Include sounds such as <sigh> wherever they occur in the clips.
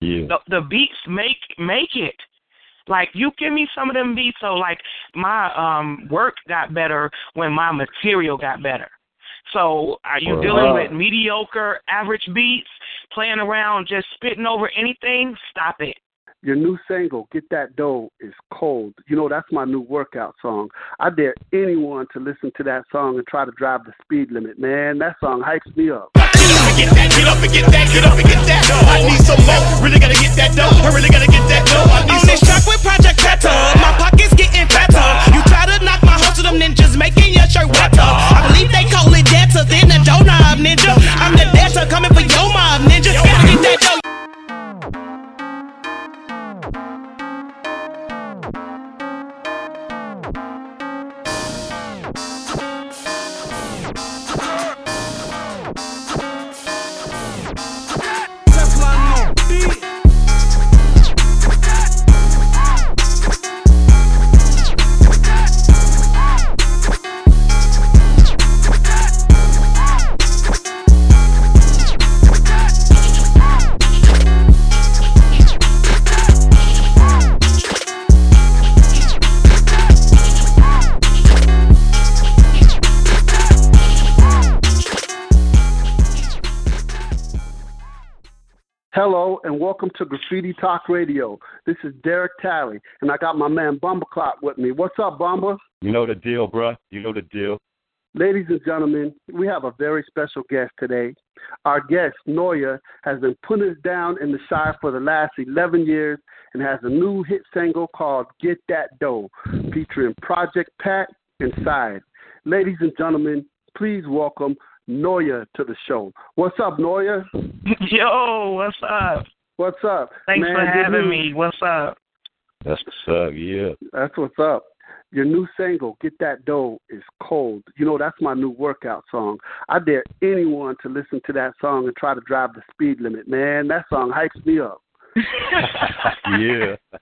Yeah. The, the beats make make it. Like you give me some of them beats, so like my um work got better when my material got better. So are you Wow. dealing with mediocre, average beats, playing around, just spitting over anything? Stop it. Your new single, Get That Dough, is cold. You know, that's my new workout song. I dare anyone to listen to that song and try to drive the speed limit, man. That song hypes me up. Get that, get up and get that, get up and get that. I need some more. Really gotta get that dough. I really gotta get that dough. I need On some this track with Project Petter, my pockets getting fatter. You try to knock my hustle, them ninjas making your shirt wetter. I believe they call it debtor, then the Knob ninja. I'm the debtor coming for your mob ninja. Gotta get that dough. Welcome to Graffiti Talk Radio. This is Derek Talley, and I got my man Bumba Clock with me. What's up, Bumba? You know the deal, bruh. You know the deal. Ladies and gentlemen, we have a very special guest today. Our guest, Noya, has been putting us down in the Shire for the last 11 years and has a new hit single called Get That Dough, featuring Project Pat and Psyde. Ladies and gentlemen, please welcome Noya to the show. What's up, Noya? <laughs> Yo, what's up? What's up? Thanks Man, for good having news. me. What's up? That's what's up. Yeah. That's what's up. Your new single, Get That Dough, is cold. You know, that's my new workout song. I dare anyone to listen to that song and try to drive the speed limit, man. That song hypes me up. <laughs> yeah. <laughs>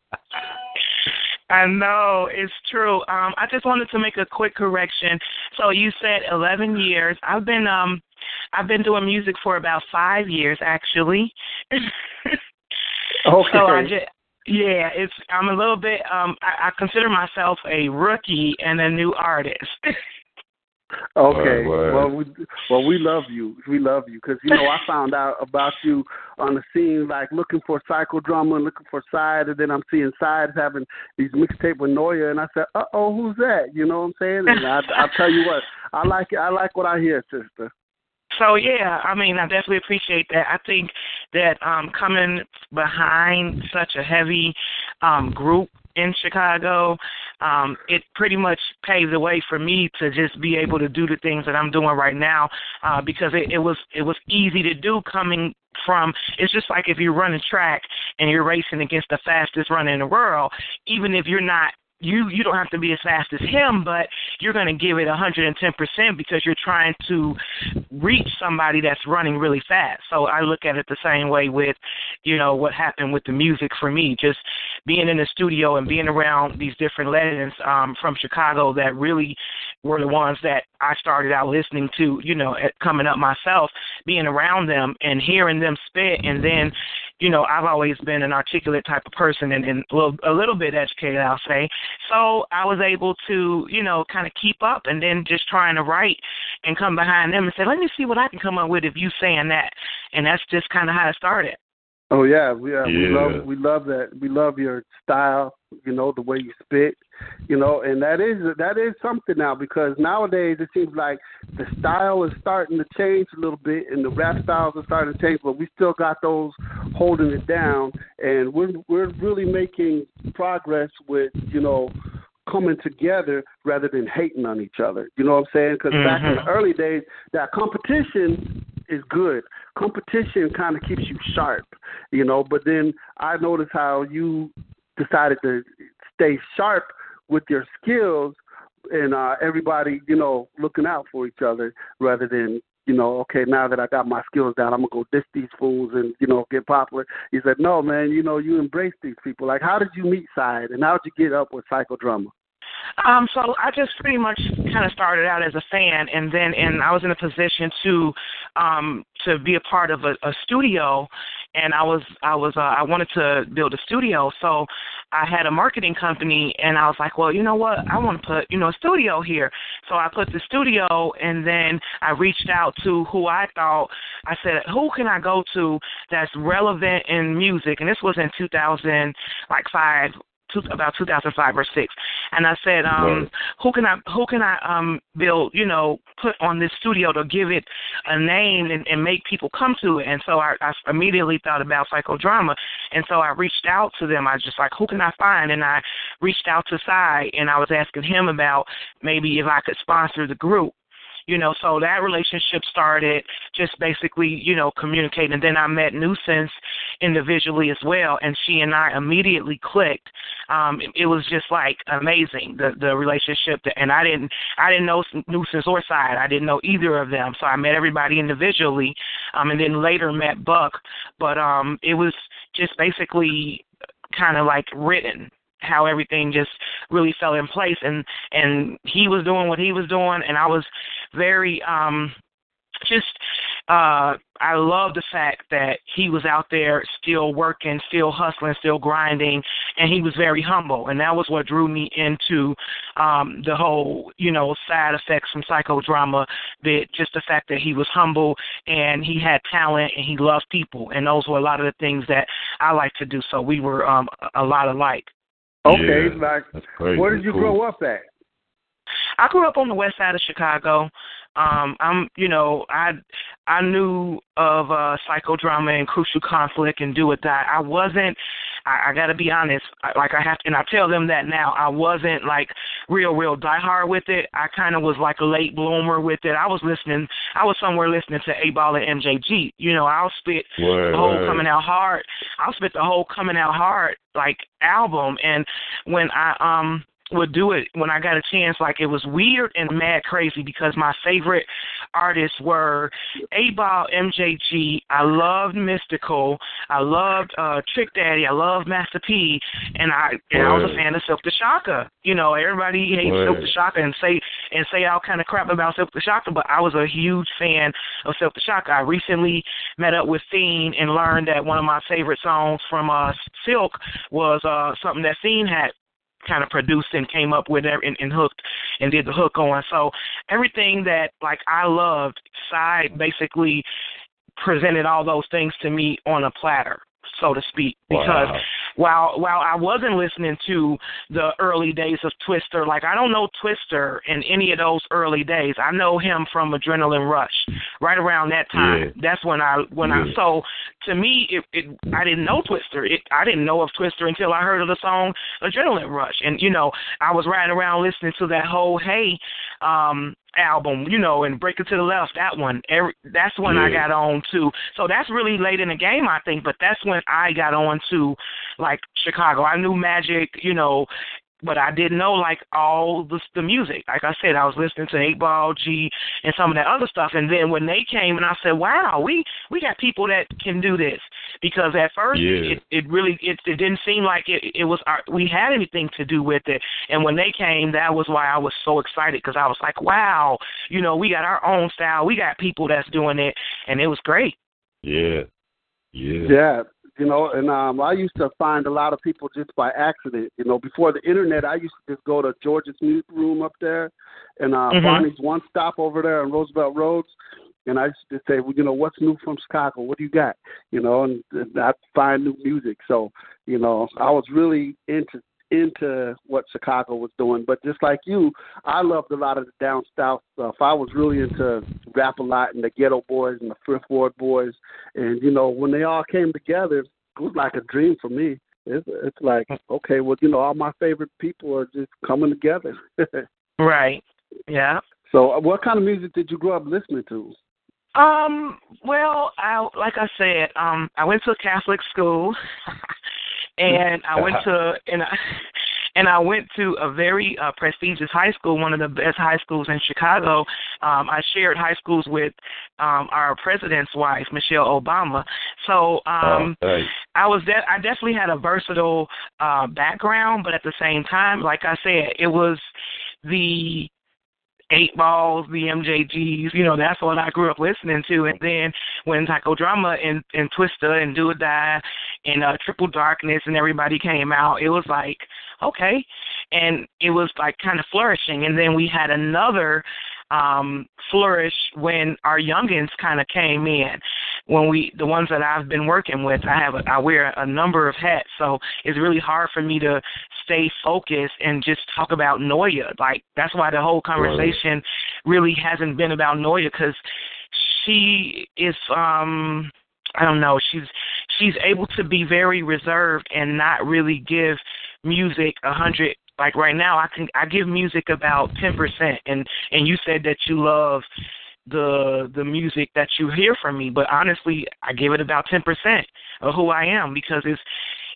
I know it's true. Um, I just wanted to make a quick correction. So you said 11 years. I've been um, I've been doing music for about five years actually. <laughs> Okay. So I just, yeah, it's I'm a little bit um, I, I consider myself a rookie and a new artist. <laughs> Okay. Word, word. Well, we well we love you. We love you because you know I <laughs> found out about you on the scene, like looking for psychodrama and looking for Psyde, and then I'm seeing Psyde's having these mixtape with Noya, and I said, "Uh oh, who's that?" You know what I'm saying? And I, I'll tell you what, I like it. I like what I hear, sister. So yeah, I mean, I definitely appreciate that. I think that um coming behind such a heavy um group in Chicago, um, it pretty much paved the way for me to just be able to do the things that I'm doing right now, uh, because it, it was it was easy to do coming from it's just like if you're running track and you're racing against the fastest runner in the world, even if you're not you you don't have to be as fast as him, but you're going to give it 110% because you're trying to reach somebody that's running really fast. So I look at it the same way with, you know, what happened with the music for me, just being in the studio and being around these different legends um, from Chicago that really were the ones that I started out listening to, you know, at, coming up myself, being around them and hearing them spit, and then, you know, I've always been an articulate type of person and, and a little a little bit educated, I'll say. So I was able to, you know, kind of keep up, and then just trying to write and come behind them and say, let me see what I can come up with if you saying that, and that's just kind of how it started. Oh yeah, we uh, we love we love that we love your style. You know the way you spit. You know, and that is that is something now because nowadays it seems like the style is starting to change a little bit, and the rap styles are starting to change, but we still got those holding it down, and we're we're really making progress with you know coming together rather than hating on each other. You know what I'm saying? Because back in the Mhm. early days, that competition is good. Competition kind of keeps you sharp, you know. But then I noticed how you decided to stay sharp with your skills and uh everybody, you know, looking out for each other rather than you know, okay, now that I got my skills down, I'm gonna go diss these fools and you know get popular. He said, no, man, you know, you embrace these people. Like, how did you meet Psyde, and how did you get up with Psychodrama? Um, so I just pretty much kind of started out as a fan, and then and I was in a position to um, to be a part of a, a studio, and I was I was uh, I wanted to build a studio, so I had a marketing company, and I was like, well, you know what, I want to put you know a studio here. So I put the studio, and then I reached out to who I thought I said, who can I go to that's relevant in music, and this was in 2000 like five two, about 2005 or six, and I said, um, right. who can I who can I um build you know put on this studio to give it a name and, and make people come to it, and so I, I immediately thought about psychodrama, and so I reached out to them. I was just like, who can I find? And I reached out to Psyde, and I was asking him about maybe if I could sponsor the group you know, so that relationship started just basically, you know, communicating. And then I met Nuisance individually as well, and she and I immediately clicked. Um, it, it was just like amazing the the relationship, that, and I didn't I didn't know Nuisance or Psyde. I didn't know either of them, so I met everybody individually, um, and then later met Buck. But um, it was just basically kind of like written how everything just really fell in place and and he was doing what he was doing and I was very um just uh I love the fact that he was out there still working, still hustling, still grinding, and he was very humble. And that was what drew me into um the whole, you know, Psyde Fx from psychodrama, that just the fact that he was humble and he had talent and he loved people. And those were a lot of the things that I like to do. So we were um a lot alike. Okay, yeah, like where did you cool. grow up at? I grew up on the west side of Chicago. Um, I'm, you know, I I knew of uh, psychodrama and crucial conflict and do with that I wasn't. I, I got to be honest. Like I have, to, and I tell them that now. I wasn't like real, real diehard with it. I kind of was like a late bloomer with it. I was listening. I was somewhere listening to Eight Ball and MJG. You know, I'll spit word, the whole word. coming out hard. I'll spit the whole coming out hard like album. And when I um would do it when I got a chance. Like it was weird and mad crazy because my favorite artists were Eight Ball, MJG. I loved Mystikal. I loved uh Trick Daddy. I loved Master P. And I and I was a fan of Silkk the Shocker. You know, everybody hates Word. Silkk the Shocker and say and say all kind of crap about Silkk the Shocker, but I was a huge fan of Silkk the Shocker. I recently met up with Fiend and learned that one of my favorite songs from uh Silkk was uh something that Fiend had kind of produced and came up with and, and hooked and did the hook on. So everything that like I loved, Psyde basically presented all those things to me on a platter so to speak. Because Wow. While while I wasn't listening to the early days of Twista, like I don't know Twista in any of those early days. I know him from Adrenaline Rush. Right around that time. Yeah. That's when I when I Yeah. so to me it, it I didn't know Twista. It I didn't know of Twista until I heard of the song Adrenaline Rush. And you know, I was riding around listening to that whole Hey um album, you know, and Break It to the Left, that one. Every, that's when I got on to. So that's really late in the game, I think, but that's when I got on to like Chicago. I knew Magic, you know, but I didn't know like all the the music. Like I said, I was listening to Eight Ball G and some of that other stuff, and then when they came, and I said, "Wow, we we got people that can do this." Because at first, Yeah. it it really it it didn't seem like it it was our, we had anything to do with it. And when they came, that was why I was so excited because I was like, "Wow, you know, we got our own style. We got people that's doing it, and it was great." Yeah. Yeah. Yeah, you know, and um, I used to find a lot of people just by accident. You know, before the internet, I used to just go to George's Music Room up there, and uh, Mhm. Bonnie's One Stop over there on Roosevelt Roads. And I used to say, well, you know, what's new from Chicago? What do you got? You know, and, and I find new music. So, you know, I was really into into what Chicago was doing. But just like you, I loved a lot of the down south stuff. I was really into rap a lot and the Geto Boys and the Fifth Ward Boys. And you know, when they all came together, it was like a dream for me. It's, it's like, okay, well, you know, all my favorite people are just coming together. <laughs> Right. Yeah. so, uh, what kind of music did you grow up listening to? Um, well, I like I said, um, I went to a Catholic school, <laughs> and I went to and I <laughs> and I went to a very uh, prestigious high school, one of the best high schools in Chicago. Um, I shared high schools with um, our president's wife, Michelle Obama. So um, oh. I was de- I definitely had a versatile uh background, but at the same time, like I said, it was the Eight Balls, the MJGs, you know, that's what I grew up listening to. And then when Psychodrama and, and Twista and Do or Die and uh, Triple Darkness and everybody came out, it was like, okay. And it was like kind of flourishing. And then we had another um flourish when our youngins kind of came in. When we the ones that I've been working with I have a, I wear a number of hats so it's really hard for me to stay focused and just talk about Noya. Like that's why the whole conversation really hasn't been about Noya cuz she is um I don't know she's she's able to be very reserved and not really give music a hundred like right now, I can I give music about ten percent, and and you said that you love the the music that you hear from me, but honestly, I give it about ten percent of who I am because it's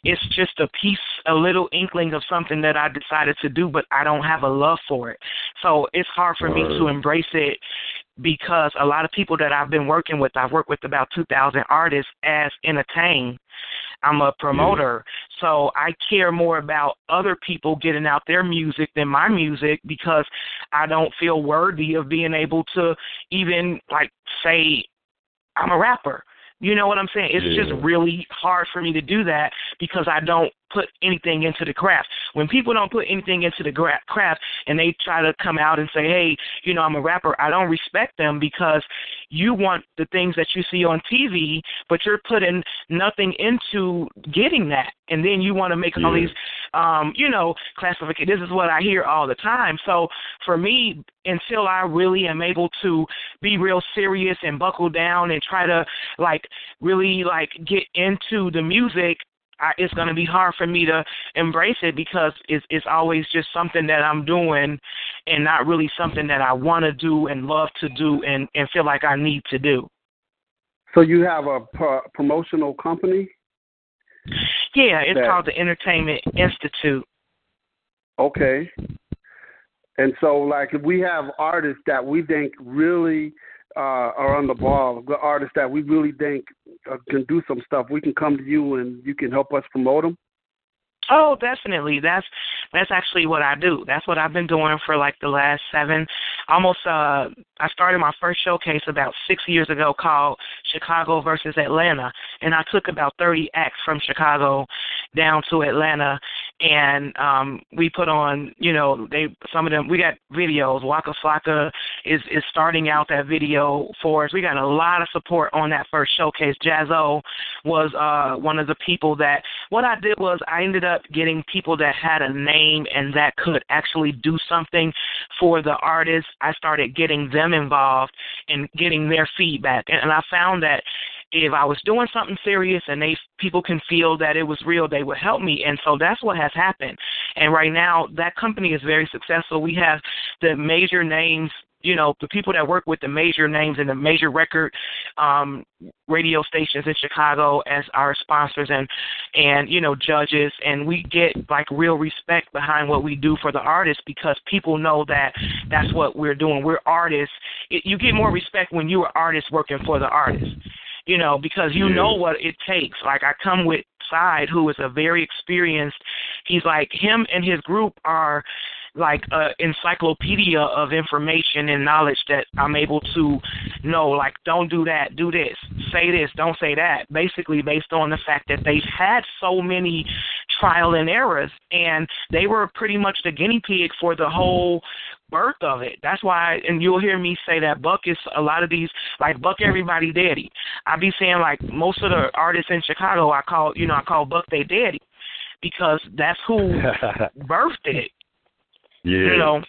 it's just a piece, a little inkling of something that I decided to do, but I don't have a love for it. So it's hard for me to embrace it because a lot of people that I've been working with, I've worked with about 2,000 artists as entertain. I'm a promoter, so I care more about other people getting out their music than my music because I don't feel worthy of being able to even like say I'm a rapper. You know what I'm saying? It's Yeah. just really hard for me to do that because I don't put anything into the craft. When people don't put anything into the gra- craft and they try to come out and say, "Hey, you know, I'm a rapper," I don't respect them because you want the things that you see on TV, but you're putting nothing into getting that, and then you want to make all these, um, you know, classification. This is what I hear all the time. So for me, until I really am able to be real serious and buckle down and try to like really like get into the music I, it's going to be hard for me to embrace it because it's it's always just something that I'm doing and not really something that I want to do and love to do and and feel like I need to do. So you have a pro- promotional company? Yeah, it's That- called the Entertainment Institute. Okay. And so, like, if we have artists that we think really uh, are on the ball, the artists that we really think uh, can do some stuff, we can come to you and you can help us promote them. Oh, definitely. That's that's actually what I do. That's what I've been doing for like the last seven, almost. uh I started my first showcase about six years ago called Chicago versus Atlanta, and I took about thirty acts from Chicago down to Atlanta, and um we put on, you know, they some of them. We got videos. Waka Flocka is is starting out that video for us. We got a lot of support on that first showcase. Jazzo was uh one of the people that. What I did was I ended up getting people that had a name and that could actually do something for the artist. I started getting them involved and getting their feedback, and, and I found that if I was doing something serious and they people can feel that it was real, they would help me. And so that's what has happened. And right now, that company is very successful. We have the major names. You know, the people that work with the major names and the major record um radio stations in Chicago as our sponsors and and you know judges and we get like real respect behind what we do for the artists because people know that that's what we're doing. We're artists. It, you get more respect when you are artists working for the artists you know, because you know what it takes. Like I come with Psyde, who is a very experienced. He's like him and his group are like a encyclopedia of information and knowledge that I'm able to know. Like, don't do that, do this, say this, don't say that. Basically, based on the fact that they've had so many trial and errors, and they were pretty much the guinea pig for the whole birth of it. That's why, and you'll hear me say that Buck is a lot of these, like Buck Everybody Daddy. I be saying like most of the artists in Chicago, I call, you know, I call Buck they daddy because that's who <laughs> birthed it. Yeah. You know,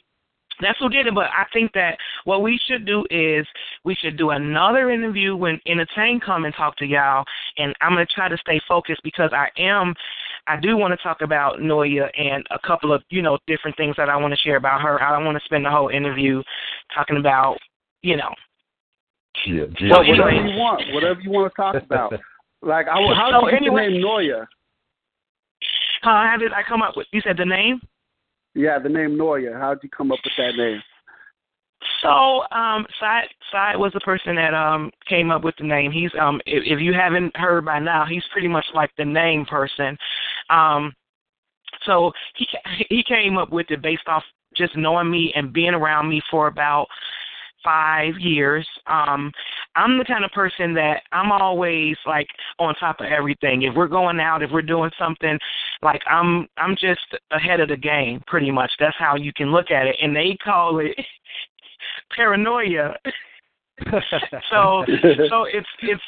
that's who did it. But I think that what we should do is we should do another interview when Entertain come and talk to y'all. And I'm gonna try to stay focused because I am, I do want to talk about Noya and a couple of you know different things that I want to share about her. I don't want to spend the whole interview talking about you know. yeah. So yeah. Whatever anyway. you want, whatever you want to talk about. <laughs> Like, I, how So did you get anyway- name Noya? How how did I come up with? You said the name. Yeah, the name Noya. How did you come up with that name? So, um, Psyde Psyde was the person that um came up with the name. He's um if, if you haven't heard by now, he's pretty much like the name person. Um, so he he came up with it based off just knowing me and being around me for about five years. Um, I'm the kind of person that I'm always like on top of everything. If we're going out, if we're doing something, like I'm I'm just ahead of the game pretty much. That's how you can look at it. And they call it <laughs> paranoia. <laughs> so so it's it's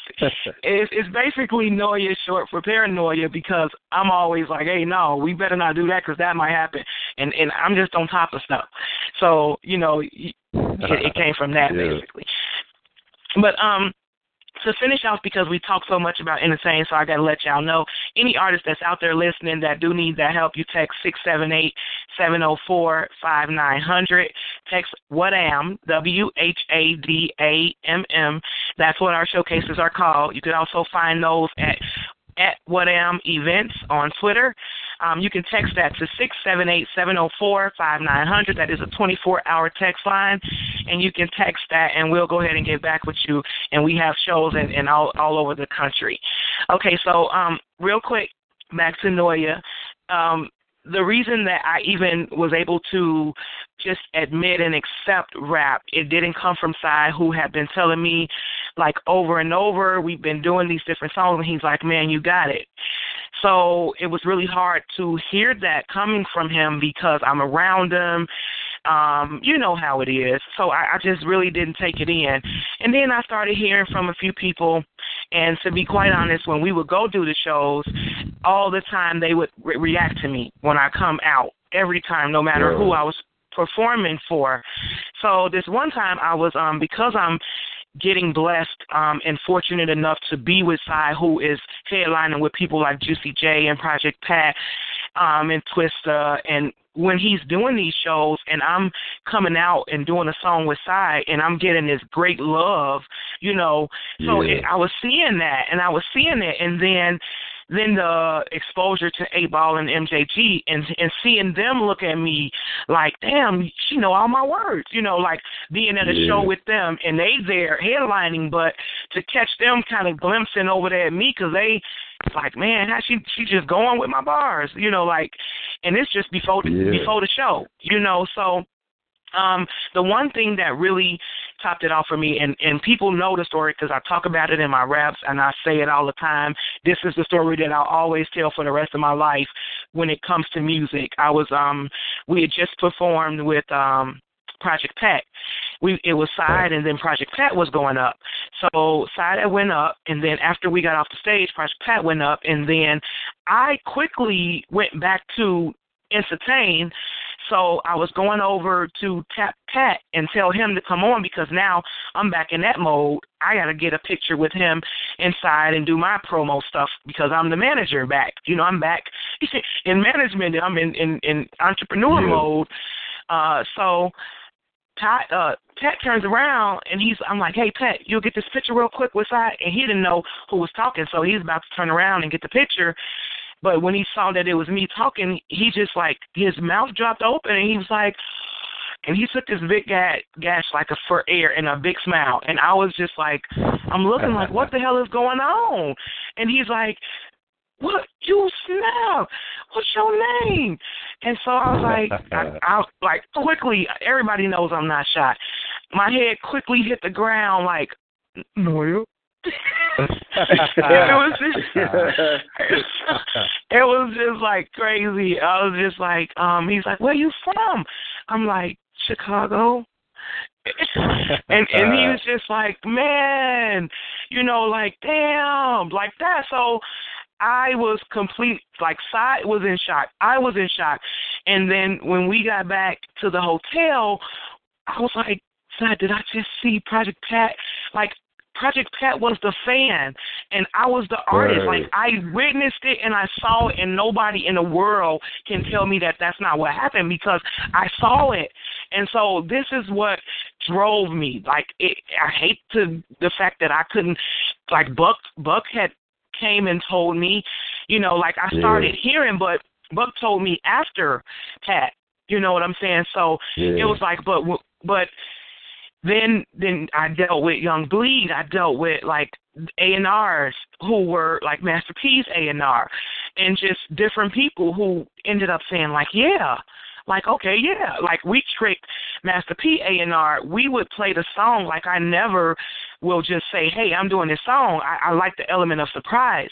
it's it's basically noia short for paranoia because I'm always like, hey, no, we better not do that because that might happen, and and I'm just on top of stuff. So you know, it, it came from that Yeah. basically. But um, to finish off, because we talk so much about insane, so I got to let y'all know any artist that's out there listening that do need that help, you text six seven eight seven zero four five nine hundred. Text what am W H A D A M M. That's what our showcases are called. You can also find those at at what am events on Twitter. Um, you can text that to six seven eight seven zero four five nine hundred. That is a twenty four hour text line, and you can text that, and we'll go ahead and get back with you. And we have shows in, in all all over the country. Okay, so um, real quick, back to Noya. Um, the reason that I even was able to just admit and accept rap, it didn't come from Psyde, who had been telling me like over and over, we've been doing these different songs, and he's like, man, you got it. So it was really hard to hear that coming from him because I'm around him. Um, you know how it is. So I, I just really didn't take it in. And then I started hearing from a few people, and to be quite honest, when we would go do the shows, all the time they would re- react to me when I come out. Every time, no matter who I was performing for. So this one time I was um because I'm getting blessed um and fortunate enough to be with Psyde who is headlining with people like Juicy J and Project Pat um and Twista and when he's doing these shows and I'm coming out and doing a song with Psyde and I'm getting this great love, you know. So Yeah. it, I was seeing that and I was seeing it and then then the exposure to Eight Ball and MJG and and seeing them look at me like, damn, she know all my words, you know, like being at a Yeah. show with them and they there headlining, but to catch them kind of glimpsing over there at me because they like, man, how she she just going with my bars, you know, like, and it's just before the, Yeah. before the show, you know, so. Um, the one thing that really topped it off for me, and and people know the story because I talk about it in my raps and I say it all the time. This is the story that I'll always tell for the rest of my life when it comes to music. I was um, we had just performed with um Project Pat. We it was Psyde and then Project Pat was going up. So Psyde that went up and then after we got off the stage, Project Pat went up and then I quickly went back to entertain. So I was going over to tap Pat and tell him to come on because now I'm back in that mode. I got to get a picture with him inside and do my promo stuff because I'm the manager back. You know, I'm back <laughs> in management. I'm in in, in entrepreneur Yeah. mode. Uh, so Pat, uh, Pat turns around and he's, I'm like, hey Pat, you'll get this picture real quick with Psyde, and he didn't know who was talking, so he's about to turn around and get the picture. But when he saw that it was me talking, he just like his mouth dropped open and he was like, and he took this big ga- gash like a for air and a big smile, and I was just like, I'm looking like, what the hell is going on? And he's like, what you snap? What's your name? And so I was like, I, <laughs> I like quickly. Everybody knows I'm not shot. My head quickly hit the ground like, Noya. it was just, <laughs> it was just like crazy. I was just like, um, he's like, where you from? I'm like, Chicago. <laughs> and and he was just like, man, you know, like damn, like that. So I was complete, like Psyde was in shock. I was in shock, and then when we got back to the hotel, I was like, Psyde, did I just see Project Pat? Like Project Pat was the fan, and I was the artist. Right. Like I witnessed it and I saw it, and nobody in the world can tell me that that's not what happened because I saw it. And so this is what drove me. Like it, I hate to the fact that I couldn't. Like Buck, Buck had came and told me, you know, like I started hearing, but Buck told me after Pat. You know what I'm saying? So Yeah. it was like, but but then then I dealt with Young Bleed. I dealt with like A and R's who were like Master P's A and R, and just different people who ended up saying like, yeah, like, okay, yeah, like we tricked Master P A and R. We would play the song like I never will just say, hey, I'm doing this song. I, I like the element of surprise.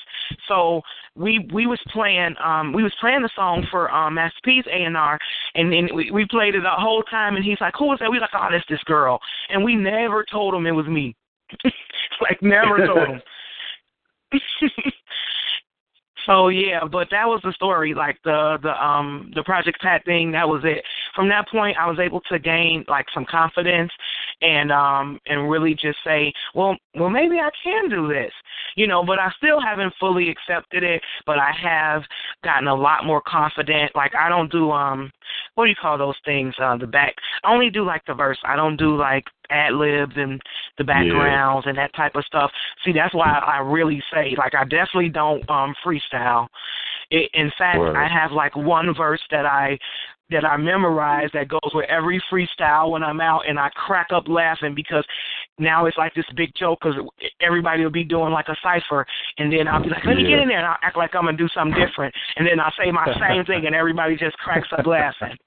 So we we was playing um we was playing the song for um Master P's A and R, and then we, we played it the whole time. And he's like, who was that? We like, oh, that's this girl, and we never told him it was me. <laughs> like never told him. <laughs> So yeah, but that was the story. Like the the um the Project Pat thing, that was it. From that point, I was able to gain like some confidence and um and really just say, well, well maybe I can do this, you know. But I still haven't fully accepted it. But I have gotten a lot more confident. Like I don't do um what do you call those things? Uh, the back. I only do like the verse. I don't do like ad libs and the backgrounds yeah. and that type of stuff. See, that's why I really say like I definitely don't um freestyle. It, in fact, right. I have like one verse that I that I memorize that goes with every freestyle when I'm out, and I crack up laughing because now it's like this big joke because everybody will be doing like a cipher, and then I'll be like, let me get in there, and I'll act like I'm gonna do something different, and then I'll say my same thing, and everybody just cracks up laughing.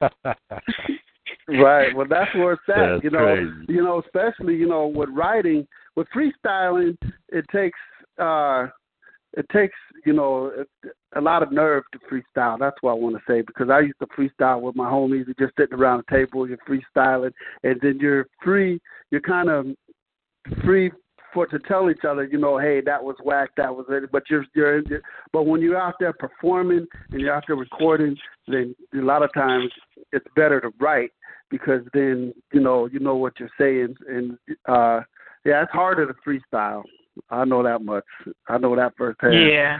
<laughs> right. Well, that's where it's <laughs> at. That's you know, crazy. you know, especially you know with writing, with freestyling, it takes uh it takes you know a lot of nerve to freestyle. That's what I want to say because I used to freestyle with my homies. You're just sitting around the table, you're freestyling, and then you're free. You're kind of free for to tell each other, you know, hey, that was whack, that was it. But you're you're, but when you're out there performing and you're out there recording, then a lot of times it's better to write because then you know you know what you're saying and uh yeah, it's harder to freestyle. I know that much. I know that firsthand. Yeah.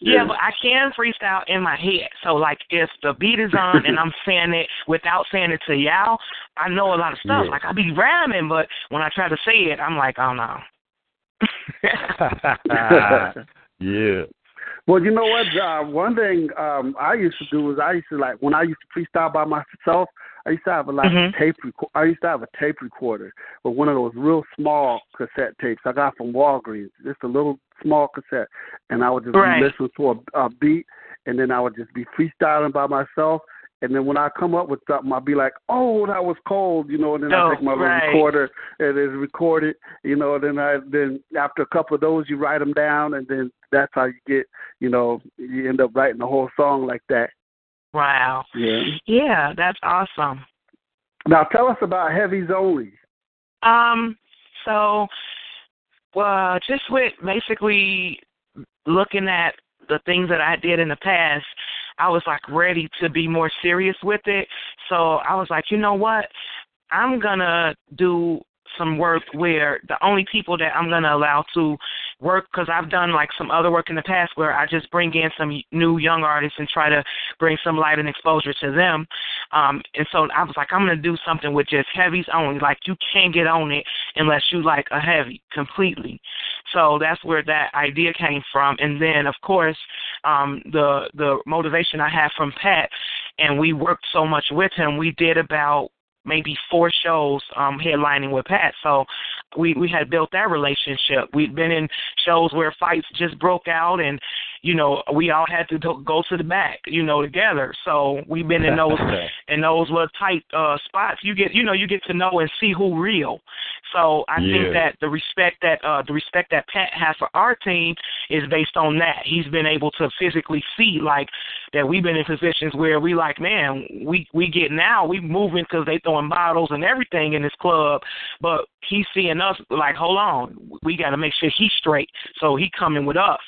Yeah, but I can freestyle in my head. So like if the beat is on and I'm saying it without saying it to y'all, I know a lot of stuff. Yeah. Like I be rhyming, but when I try to say it, I'm like, oh no. <laughs> yeah. Well, you know what? Uh, one thing um, I used to do was I used to like when I used to freestyle by myself. I used to have a like Mhm. a tape. Reco- I used to have a tape recorder, but one of those real small cassette tapes I got from Walgreens. Just a little small cassette, and I would just Right. listen to a, a beat, and then I would just be freestyling by myself. And then when I come up with something, I'll be like, "Oh, that was cold," you know. And then Oh, I take my little recorder and it's recorded, you know. Then I then after a couple of those, you write them down, and then that's how you get, you know, you end up writing the whole song like that. Wow. Yeah. Yeah, that's awesome. Now tell us about Heavies Only. Um, so, well, just with basically looking at the things that I did in the past, I was like ready to be more serious with it. So I was like, you know what? I'm gonna do some work where the only people that I'm gonna allow to work because I've done like some other work in the past where I just bring in some new young artists and try to bring some light and exposure to them. Um, and so I was like, I'm gonna do something with just heavies only. Like you can't get on it unless you like a heavy completely. So that's where that idea came from. And then of course, um, the the motivation I had from Pat, and we worked so much with him. We did about maybe four shows um headlining with Pat. So we we had built that relationship. We'd been in shows where fights just broke out and you know, we all had to go to the back, you know, together. So we've been in those <laughs> in those little tight uh spots. You get you know, you get to know and see who real. So I Yeah. think that the respect that uh the respect that Pat has for our team is based on that. He's been able to physically see like that we've been in positions where we like, man, we we get now we moving because they throwing bottles and everything in this club, but he's seeing us like, hold on, we got to make sure he's straight, so he coming with us.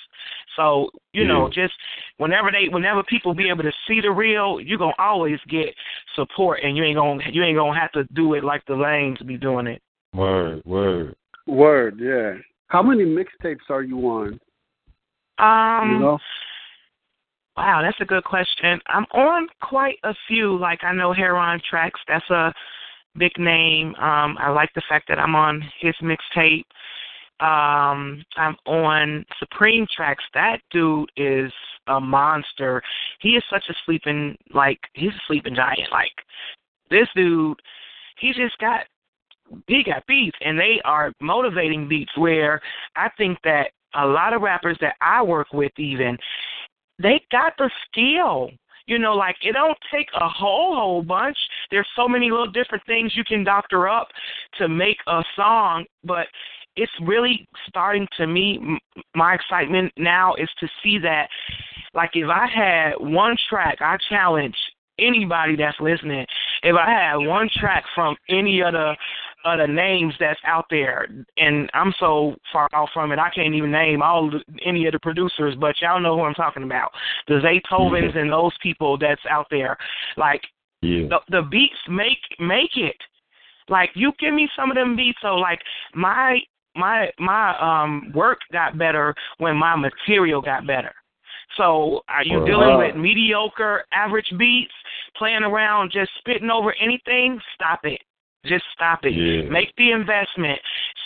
So you know, just whenever they, whenever people be able to see the real, you're gonna always get support, and you ain't gonna you ain't gonna have to do it like the lanes be doing it. Word, word. Word, yeah. How many mixtapes are you on? Um, You know? Wow, that's a good question. I'm on quite a few. Like I know Heron Tracks, that's a big name. Um, I like the fact that I'm on his mixtape. Um, I'm on Supreme Tracks. That dude is a monster. He is such a sleeping like he's a sleeping giant. Like this dude, he just got he got beats and they are motivating beats where I think that a lot of rappers that I work with even they got the skill. You know, like it don't take a whole whole bunch. There's so many little different things you can doctor up to make a song, but it's really starting to me my excitement now is to see that like if I had one track, I challenge anybody that's listening. If I had one track from any of the of the names that's out there, and I'm so far off from it, I can't even name all the, any of the producers, but y'all know who I'm talking about. The Zaytovens and those people that's out there. Like Yeah. the the beats make make it. Like you give me some of them beats, so like my my my um work got better when my material got better. So are you Wow. dealing with mediocre, average beats, playing around, just spitting over anything? Stop it. Just stop it. Yeah. Make the investment.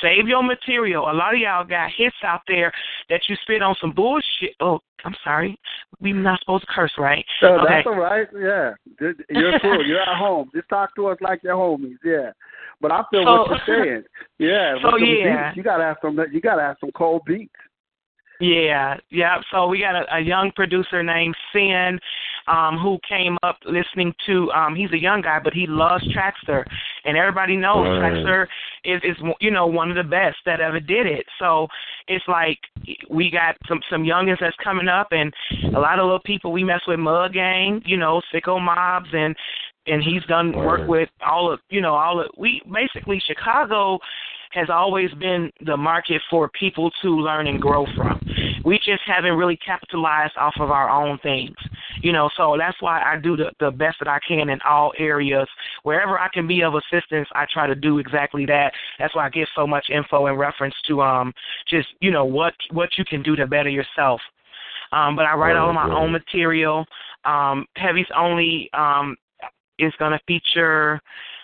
Save your material. A lot of y'all got hits out there that you spit on some bullshit. Oh, I'm sorry. We're not supposed to curse, right? So okay. that's all right. Yeah, you're cool. <laughs> You're at home. Just talk to us like your homies. Yeah, but I feel what you're saying. <laughs> Yeah. So, yeah. beats, you gotta have some. You gotta have some cold beats. Yeah, yeah. So we got a, a young producer named Sin, um, who came up listening to. Um, he's a young guy, but he loves Traxster, and everybody knows Right. Traxster is is you know one of the best that ever did it. So it's like we got some some youngins that's coming up, and a lot of little people we mess with. Mud Gang, you know, Sicko Mobs, and and he's done work with all of you know all of we basically Chicago has always been the market for people to learn and grow from. We just haven't really capitalized off of our own things. You know, so that's why I do the, the best that I can in all areas. Wherever I can be of assistance, I try to do exactly that. That's why I give so much info in reference to um just, you know, what what you can do to better yourself. Um, but I write all of my own material. Um, Heavy's only um is gonna feature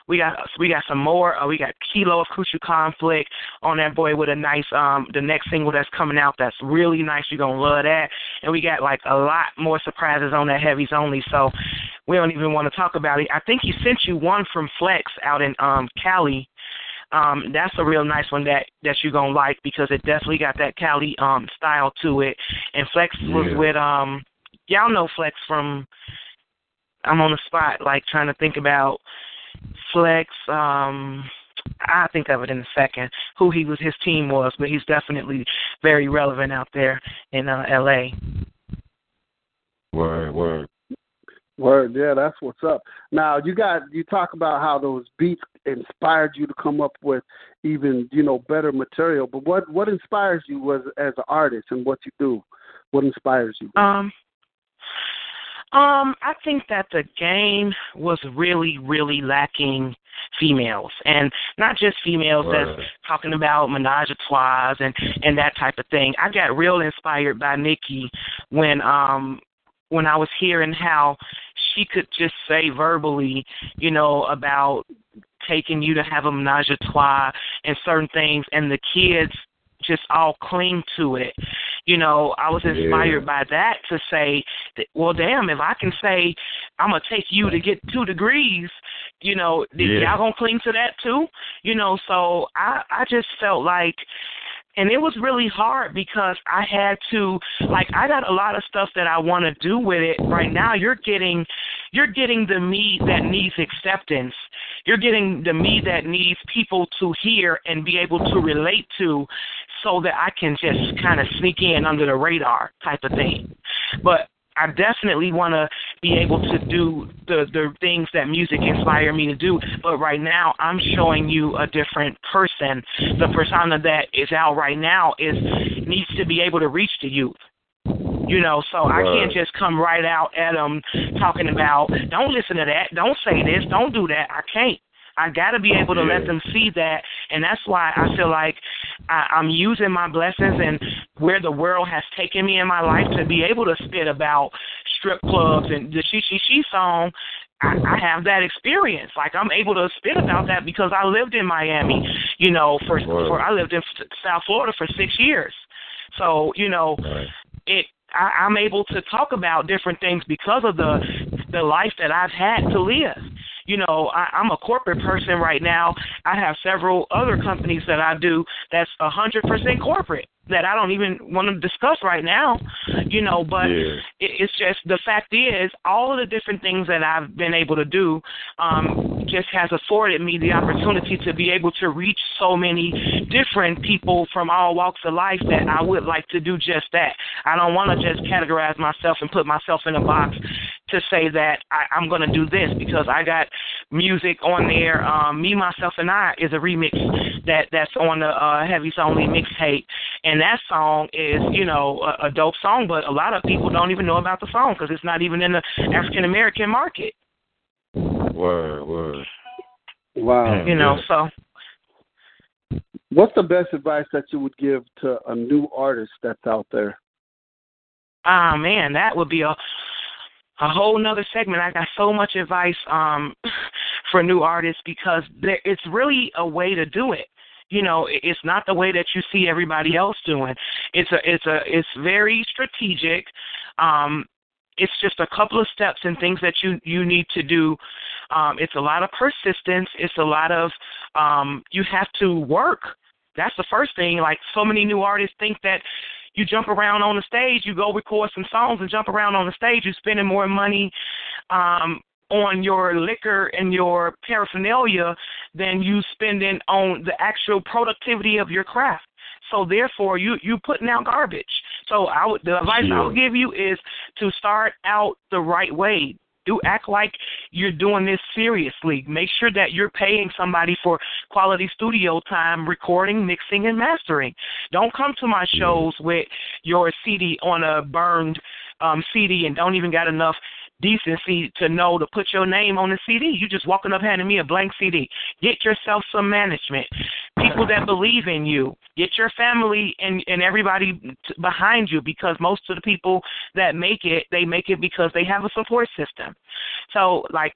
we got we got some more. Uh, we got Kilo of Crucial Conflict on that boy with a nice um the next single that's coming out that's really nice. You're gonna love that. And we got like a lot more surprises on that heavies only. So we don't even want to talk about it. I think he sent you one from Flex out in um Cali. Um, that's a real nice one that that you're gonna like because it definitely got that Cali um style to it. And Flex was with um y'all know Flex from I'm on the spot like trying to think about Flex, um I think of it in a second who he was his team was, but he's definitely very relevant out there in uh LA. Word, word. Word, yeah, that's what's up. Now you got you talk about how those beats inspired you to come up with even you know better material. But what what inspires you as as an artist and what you do? What inspires you? Um um, I think that the game was really, really lacking females, and not just females that's talking about menage a trois and and that type of thing. I got real inspired by Nikki when um when I was hearing how she could just say verbally, you know, about taking you to have a menage a trois and certain things, and the kids just all cling to it. You know, I was inspired by that to say, that, well, damn, if I can say I'm gonna take you to get two degrees, you know, Yeah. y'all gonna cling to that too? You know, so I I just felt like and it was really hard because I had to like I got a lot of stuff that I want to do with it right now. You're getting you're getting the me that needs acceptance. You're getting the me that needs people to hear and be able to relate to so that I can just kind of sneak in under the radar type of thing. But I definitely want to be able to do the the things that music inspired me to do. But right now, I'm showing you a different person. The persona that is out right now is needs to be able to reach the youth. You know, so I can't just come right out at them talking about don't listen to that, don't say this, don't do that. I can't. I got to be able to let them see that, and that's why I feel like I, I'm using my blessings and where the world has taken me in my life to be able to spit about strip clubs and the She She She song. I, I have that experience. Like I'm able to spit about that because I lived in Miami. You know, for Right. for I lived in South Florida for six years. So you know, Right. it I, I'm able to talk about different things because of the the life that I've had to live. You know, I, I'm a corporate person right now. I have several other companies that I do that's a hundred percent corporate. that I don't even want to discuss right now, you know. But Yeah. it, it's just the fact is, all of the different things that I've been able to do um, just has afforded me the opportunity to be able to reach so many different people from all walks of life that I would like to do just that. I don't want to just categorize myself and put myself in a box to say that I, I'm going to do this because I got music on there. Um, Me, myself, and I is a remix that that's on the uh, Heavy's Only mixtape, and that song is you know a, a dope song, but a lot of people don't even know about the song because it's not even in the African American market. Word, word. Wow. You know, so What's the best advice that you would give to a new artist that's out there? ah man, that would be a a whole nother segment. I got so much advice um <laughs> for new artists because there, it's really a way to do it. You know, it's not the way that you see everybody else doing. It's a it's a it's very strategic. Um it's just a couple of steps and things that you you need to do. Um it's a lot of persistence, it's a lot of um you have to work. That's the first thing. Like so many new artists think that you jump around on the stage, you go record some songs and jump around on the stage, you're spending more money um on your liquor and your paraphernalia than you spending on the actual productivity of your craft. So therefore you you putting out garbage. So I would the advice I would give you is to start out the right way. Do act like you're doing this seriously. Make sure that you're paying somebody for quality studio time, recording, mixing, and mastering. Don't come to my shows with your CD on a burned um, CD and don't even got enough decency to know to put your name on the CD. You just walking up handing me a blank CD. Get yourself some management, people that believe in you. Get your family and and everybody t- behind you because most of the people that make it, they make it because they have a support system. So like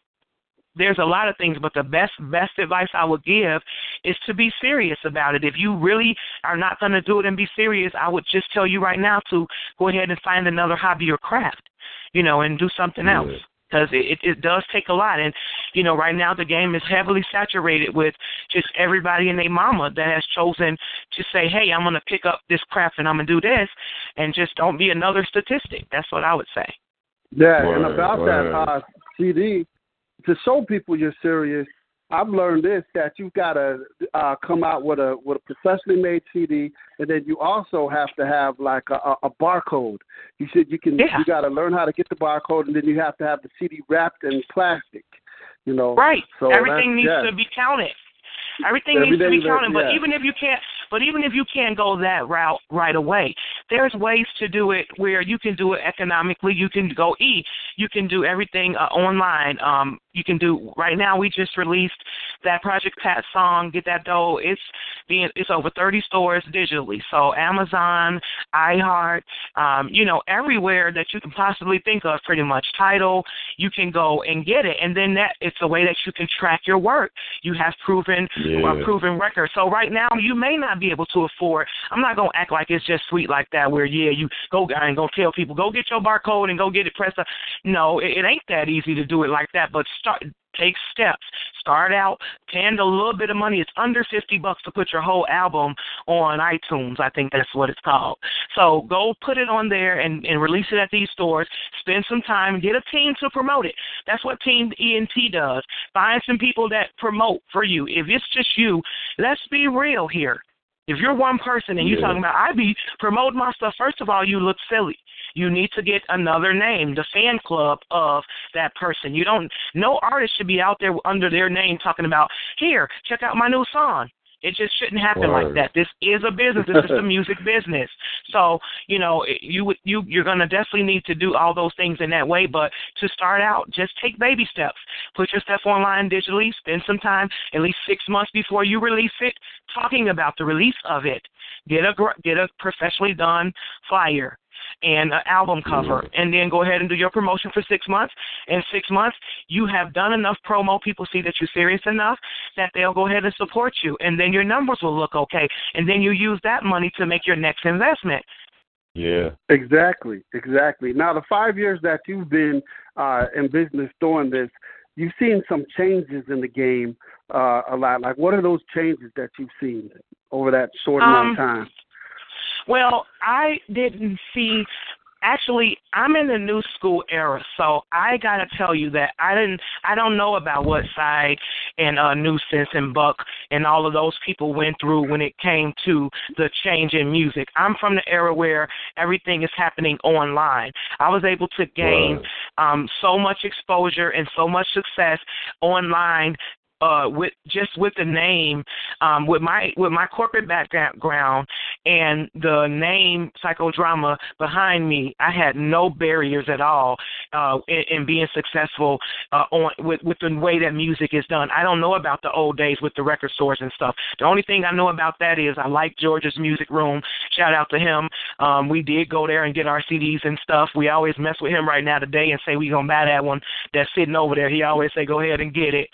there's a lot of things, but the best best advice I would give is to be serious about it. If you really are not going to do it and be serious, I would just tell you right now to go ahead and find another hobby or craft, you know, and do something else because it, it it does take a lot. And you know, right now the game is heavily saturated with just everybody and their mama that has chosen to say, "Hey, I'm going to pick up this craft and I'm going to do this," and just don't be another statistic. That's what I would say. Yeah, and about word. that uh, CD, to show people you're serious, I've learned this that you've got to uh, come out with a with a professionally made CD, and then you also have to have like a, a, a barcode. You said you can Yeah. you got to learn how to get the barcode, and then you have to have the CD wrapped in plastic. You know, Right. So Everything needs yeah. to be counted. Everything needs to be that- counted. But even if you can't, but even if you can't go that route right away, there's ways to do it where you can do it economically. You can go e. You can do everything uh, online. Um, you can do right now. We just released that Project Pat song. Get that dough. It's being it's over 30 stores digitally. So Amazon, iHeart, um, you know, everywhere that you can possibly think of, pretty much. Title. You can go and get it, and then that it's a way that you can track your work. You have proven Yeah. a proven record. So right now you may not be able to afford. I'm not gonna act like it's just sweet like that. Where yeah, you go I ain't gonna tell people go get your barcode and go get it pressed. up. No, it, it ain't that easy to do it like that. But start take steps. Start out paying a little bit of money. It's under fifty bucks to put your whole album on iTunes. I think that's what it's called. So go put it on there and, and release it at these stores. Spend some time. Get a team to promote it. That's what Team ENT does. Find some people that promote for you. If it's just you, let's be real here. If you're one person and you're Yeah. talking about I be promoting my stuff, first of all, you look silly. You need to get another name, the fan club of that person. You don't no artist should be out there under their name talking about, here, check out my new song. It just shouldn't happen like that. This is a business. This is a music <laughs> business. So you know you you you're gonna definitely need to do all those things in that way. But to start out, just take baby steps. Put your stuff online digitally. Spend some time, at least six months before you release it, talking about the release of it. Get a get a professionally done flyer and an album cover, and then go ahead and do your promotion for six months. In six months, you have done enough promo. People see that you're serious enough that they'll go ahead and support you, and then your numbers will look okay. And then you use that money to make your next investment. Yeah. Exactly, exactly. Now, the five years that you've been uh, in business doing this, you've seen some changes in the game uh, a lot. Like, what are those changes that you've seen over that short amount of Um, time? Well, I didn't see actually I'm in the new school era, so I gotta tell you that I didn't I don't know about what Psyde and uh nuisance and Buck and all of those people went through when it came to the change in music. I'm from the era where everything is happening online. I was able to gain um so much exposure and so much success online uh, with just with the name, um, with my with my corporate background and the name psychodrama behind me, I had no barriers at all uh, in, in being successful uh, on with with the way that music is done. I don't know about the old days with the record stores and stuff. The only thing I know about that is I like George's Music Room. Shout out to him. Um, we did go there and get our CDs and stuff. We always mess with him right now today and say we gonna buy that one that's sitting over there. He always say go ahead and get it.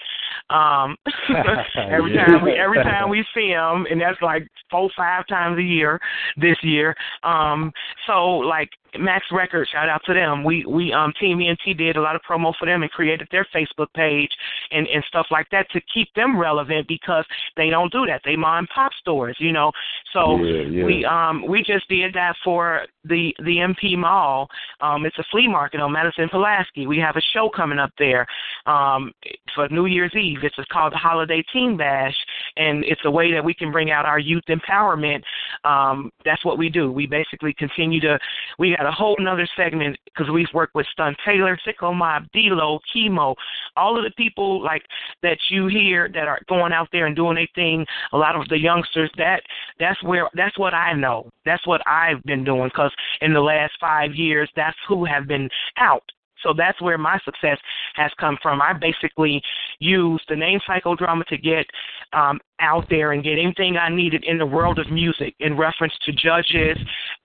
Um, <laughs> <laughs> every Yeah. time we every time we see him, and that's like four five times a year this year. Um, so like Max Records, shout out to them. We we um Team ENT did a lot of promo for them and created their Facebook page and and stuff like that to keep them relevant because they don't do that. They mom and pop stores, you know. So Yeah, yeah. we um we just did that for the the MP Mall. Um, it's a flea market on Madison Pulaski. We have a show coming up there um, for New Year's Eve. It's called the Holiday Teen Bash, and it's a way that we can bring out our youth empowerment. Um, that's what we do. We basically continue to. We got a whole another segment because we've worked with Stun Taylor, Sicko Mobb, D-Lo, Chemo, all of the people like that you hear that are going out there and doing their thing. A lot of the youngsters that that's where that's what I know. That's what I've been doing because in the last five years, that's who have been out. So that's where my success has come from. I basically used the name psychodrama to get um, out there and get anything I needed in the world of music in reference to judges,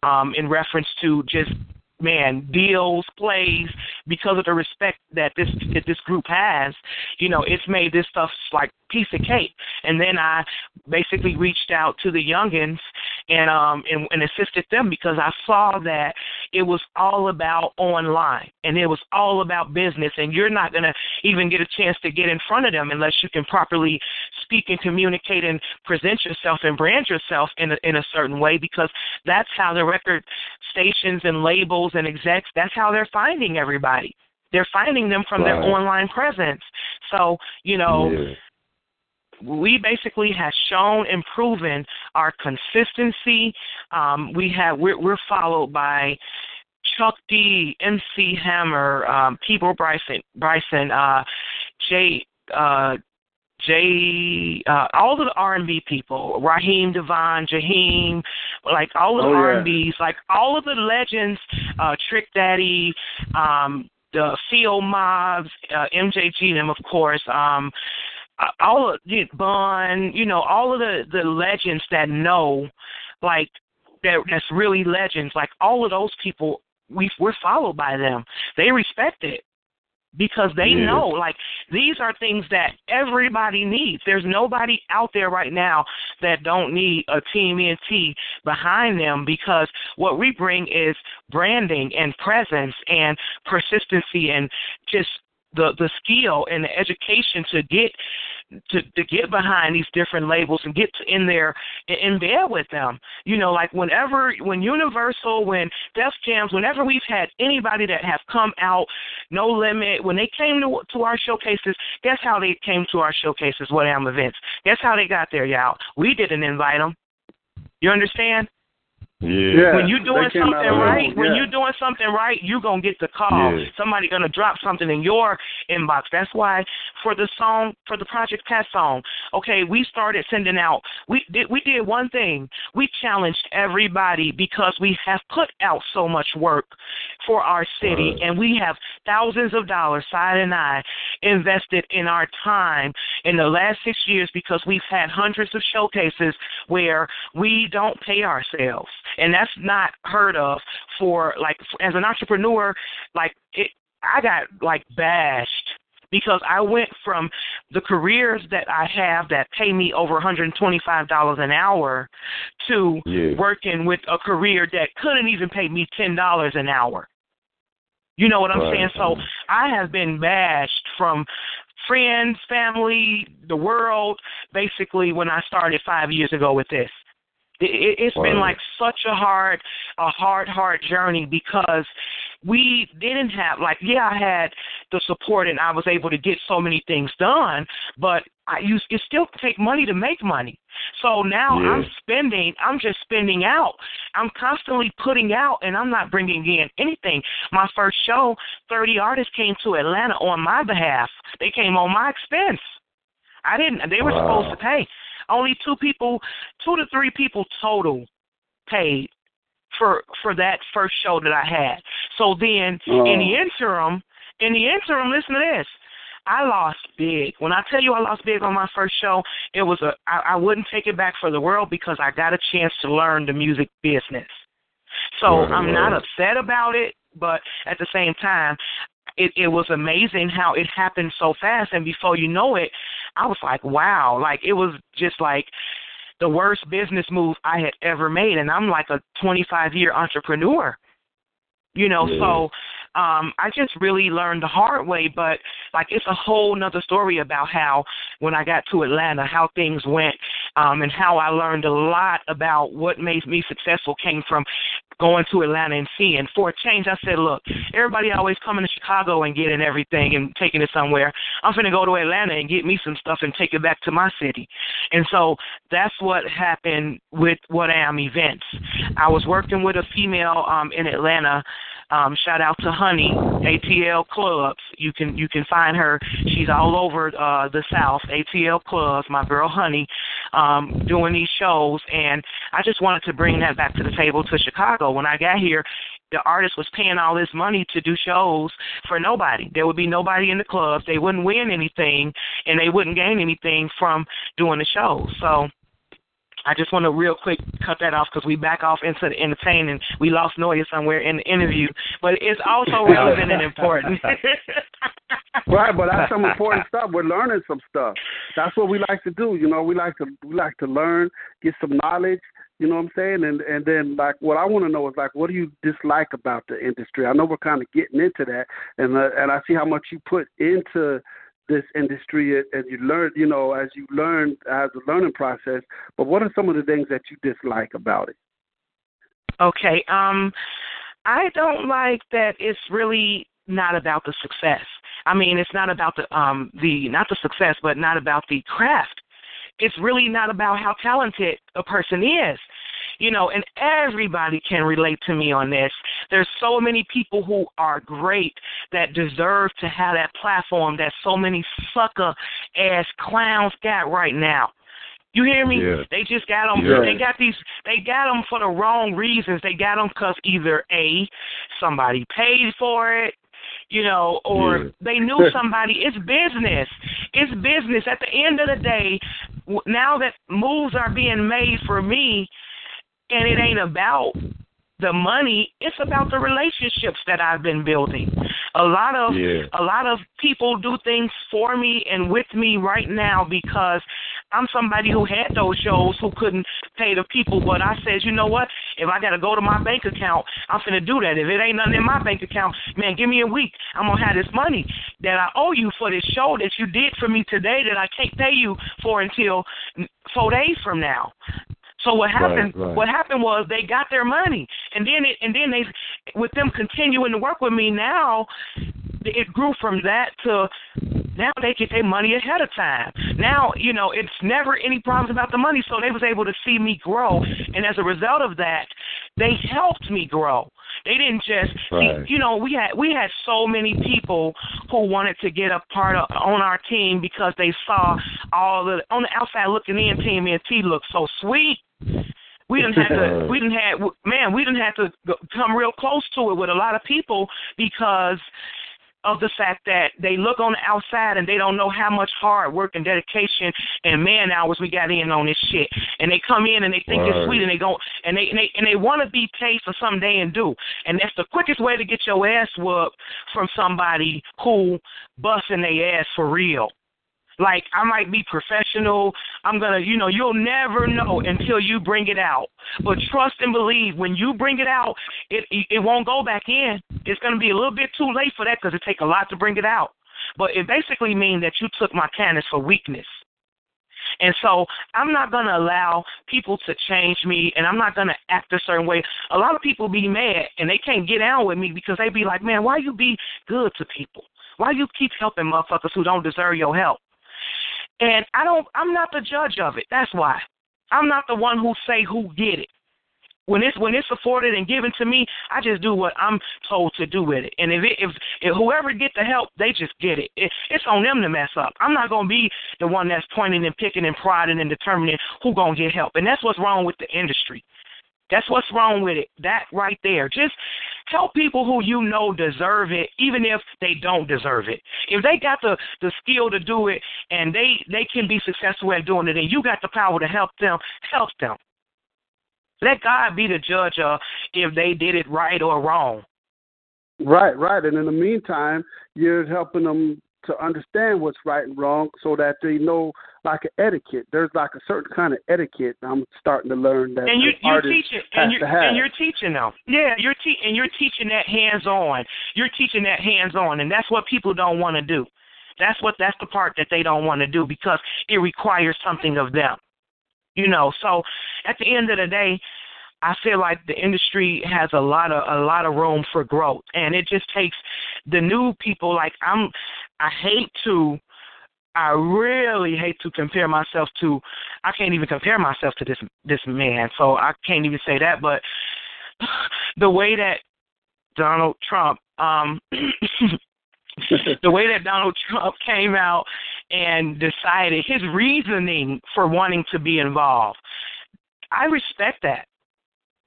um, in reference to just man deals, plays, because of the respect that this that this group has. You know, it's made this stuff like piece of cake. And then I basically reached out to the youngins and um and, and assisted them because I saw that it was all about online and it was all about business. And you're not going to even get a chance to get in front of them unless you can properly speak and communicate and present yourself and brand yourself in a, in a certain way because that's how the record stations and labels and execs that's how they're finding everybody. They're finding them from their online presence. So you know yeah. We basically have shown and proven our consistency. Um, we have we're, we're followed by Chuck D, MC Hammer, um, Peabo Bryson, Bryson, uh, Jay. Uh, Jay, uh, all of the R and B people, Raheem DeVaughn, Jaheim, like all of the Oh. R and B's, like all of the legends, uh, Trick Daddy, um, the Theo Mobs, uh, MJG, them of course, um, all of you know, Bun, you know, all of the the legends that know, like that that's really legends. Like all of those people, we we're followed by them. They respect it because they Yeah. know like these are things that everybody needs. There's nobody out there right now that don't need a team ENT behind them because what we bring is branding and presence and persistency and just the the skill and the education to get to to get behind these different labels and get in there in, bed with them. You know, like whenever when Universal, when Def Jams, whenever we've had anybody that have come out, No Limit, when they came to to our showcases, guess how they came to our showcases, what am events? Guess how they got there, y'all? We didn't invite them. You understand? Yeah. Yeah. when you're doing something right, it, when you're doing something right, you're gonna get the call. Yeah. Somebody gonna drop something in your inbox. That's why for the song, for the Project Pat song, okay, we started sending out. We did we did one thing. We challenged everybody because we have put out so much work for our city, Right. and we have thousands of dollars, Psyde and I, invested in our time in the last six years because we've had hundreds of showcases where we don't pay ourselves, and that's not heard of for like as an entrepreneur. Like it, I got like bashed because I went from the careers that I have that pay me over $125 an hour to Yeah. working with a career that couldn't even pay me $10 an hour. You know what I'm Right. saying? So I have been bashed from friends, family, the world, basically when I started five years ago with this. It, it's Wow. been like such a hard, a hard, hard journey because we didn't have like yeah I had the support and I was able to get so many things done, but I you it still take money to make money. So now Yeah. I'm spending, I'm just spending out. I'm constantly putting out and I'm not bringing in anything. My first show, 30 artists came to Atlanta on my behalf. They came on my expense. I didn't they were Wow. supposed to pay. Only two people, two to three people total paid for for that first show that I had. So then Oh. in the interim, in the interim, listen to this. I lost big. When I tell you I lost big on my first show, it was a I, I wouldn't take it back for the world because I got a chance to learn the music business. So I'm not upset about it, but at the same time, it, it was amazing how it happened so fast and before you know it, I was like, Wow, like it was just like the worst business move I had ever made and I'm like a twenty five year entrepreneur. You know, Yeah. so um I just really learned the hard way, but like it's a whole nother story about how when I got to Atlanta, how things went, um, and how I learned a lot about what made me successful came from going to Atlanta and seeing. For a change, I said, look, everybody always coming to Chicago and getting everything and taking it somewhere. I'm finna go to Atlanta and get me some stuff and take it back to my city. And so that's what happened with What I Am Events. I was working with a female um, in Atlanta. Um, shout out to Honey ATL Clubs. You can you can find her. She's all over uh, the South. ATL Clubs. My girl Honey, um, doing these shows, and I just wanted to bring that back to the table to Chicago. When I got here, the artist was paying all this money to do shows for nobody. There would be nobody in the clubs. They wouldn't win anything, and they wouldn't gain anything from doing the shows. So. I just want to real quick cut that off because we back off into the entertaining. We lost Noya somewhere in the interview, but it's also <laughs> relevant and important. <laughs> Right, but that's some important stuff. We're learning some stuff. That's what we like to do. You know, we like to we like to learn, get some knowledge. You know what I'm saying? And and then like what I want to know is like what do you dislike about the industry? I know we're kind of getting into that, and uh, and I see how much you put into this industry as you learn. You know, as you learn as a learning process. But what are some of the things that you dislike about it? Okay. Um, I don't like that it's really not about the success. I mean, it's not about the um the not the success, but not about the craft. It's really not about how talented a person is. You know, and everybody can relate to me on this. There's so many people who are great that deserve to have that platform that so many sucker ass clowns got right now. You hear me? Yeah. They just got them. Yeah. They got these. They got them for the wrong reasons. They got them because either a somebody paid for it, you know, or Yeah. they knew <laughs> somebody. It's business. It's business. At the end of the day, now that moves are being made for me, and it ain't about the money. It's about the relationships that I've been building. A lot of Yeah. a lot of people do things for me and with me right now because I'm somebody who had those shows who couldn't pay the people, but I said, you know what? If I gotta go to my bank account, I'm finna do that. If it ain't nothing in my bank account, man, give me a week. I'm gonna have this money that I owe you for this show that you did for me today that I can't pay you for until four days from now. So what happened? right. What happened was they got their money, and then it, and then they, with them continuing to work with me now, it grew from that to now they get their money ahead of time. Now you know it's never any problems about the money, so they was able to see me grow, and as a result of that, they helped me grow. They didn't just, Right. see, you know, we had we had so many people who wanted to get a part of on our team because they saw all the on the outside looking in. Team NT looked so sweet. We didn't have to. We didn't have. Man, we didn't have to go- come real close to it with a lot of people because of the fact that they look on the outside and they don't know how much hard work and dedication and man hours we got in on this shit. And they come in and they think it's sweet and they go and they and they and they want to be paid for something they didn't do. And that's the quickest way to get your ass whooped from somebody who busting their ass for real. Like I might be professional. I'm gonna, you know, you'll never know until you bring it out. But trust and believe when you bring it out, it it won't go back in. It's gonna be a little bit too late for that because it take a lot to bring it out. But it basically means that you took my kindness for weakness. And so I'm not going to allow people to change me and I'm not going to act a certain way. A lot of people be mad and they can't get down with me because they be like, man, why you be good to people? Why you keep helping motherfuckers who don't deserve your help? And I don't, I'm not the judge of it. That's why. I'm not the one who say who did it when it's when it's afforded and given to me, I just do what I'm told to do with it. And if it, if, if whoever get the help, they just get it. it. It's on them to mess up. I'm not gonna be the one that's pointing and picking and prodding and determining who gonna get help. And that's what's wrong with the industry. That's what's wrong with it. That right there. Just help people who you know deserve it, even if they don't deserve it. If they got the the skill to do it and they they can be successful at doing it, and you got the power to help them, help them. Let God be the judge of if they did it right or wrong. Right, right. And in the meantime, you're helping them to understand what's right and wrong so that they know like an etiquette. There's like a certain kind of etiquette I'm starting to learn that and you, you're teaching and you're, and you're teaching them. Yeah, you're te- and you're teaching that hands on. You're teaching that hands on, and that's what people don't want to do. That's what that's the part that they don't want to do because it requires something of them. You know, so at the end of the day, I feel like the industry has a lot of a lot of room for growth, and it just takes the new people. Like I'm, I hate to, I really hate to compare myself to. I can't even compare myself to this this man, so I can't even say that. But <sighs> the way that Donald Trump, um, <laughs> the way that Donald Trump came out and decided his reasoning for wanting to be involved. I respect that.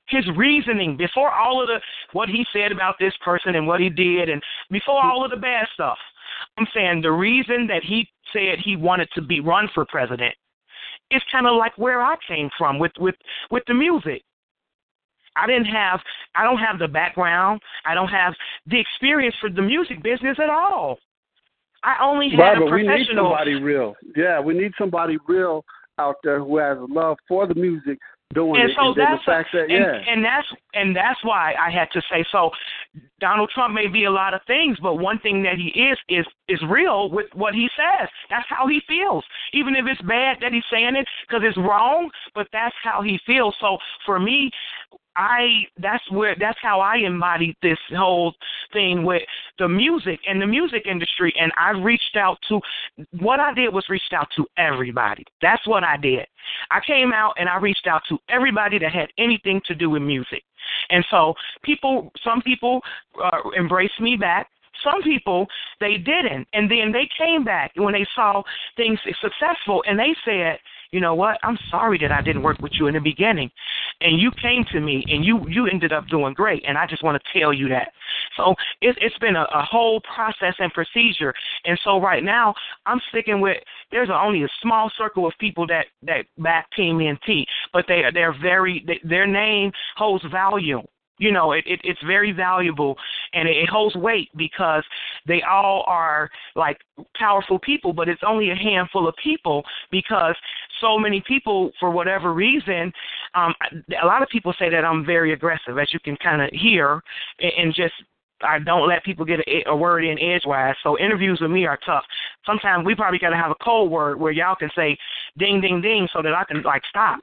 His reasoning before all of the what he said about this person and what he did and before all of the bad stuff. I'm saying the reason that he said he wanted to be run for president is kind of like where I came from with with with the music. I didn't have I don't have the background. I don't have the experience for the music business at all. I only had right, a but professional. we need somebody real. Yeah, we need somebody real out there who has a love for the music doing and it. So and that's the fact that and, yeah, and that's and that's why I had to say so. Donald Trump may be a lot of things, but one thing that he is is is real with what he says. That's how he feels, even if it's bad that he's saying it because it's wrong. But that's how he feels. So for me, I that's where that's how I embodied this whole thing with the music and the music industry and I reached out to what I did was reached out to everybody. That's what I did. I came out and I reached out to everybody that had anything to do with music. And so people some people uh, embraced me back some people they didn't and then they came back when they saw things successful and they said you know what? I'm sorry that I didn't work with you in the beginning. And you came to me and you you ended up doing great and I just want to tell you that. So it, it's been a, a whole process and procedure. And so right now I'm sticking with there's only a small circle of people that that back Team NT, but they they're very they, their name holds value you know it, it it's very valuable and it, it holds weight because they all are like powerful people but it's only a handful of people because so many people for whatever reason um a lot of people say that i'm very aggressive as you can kind of hear and, and just I don't let people get a, a word in edgewise. So interviews with me are tough. Sometimes we probably got to have a code word where y'all can say ding ding ding so that I can like stop.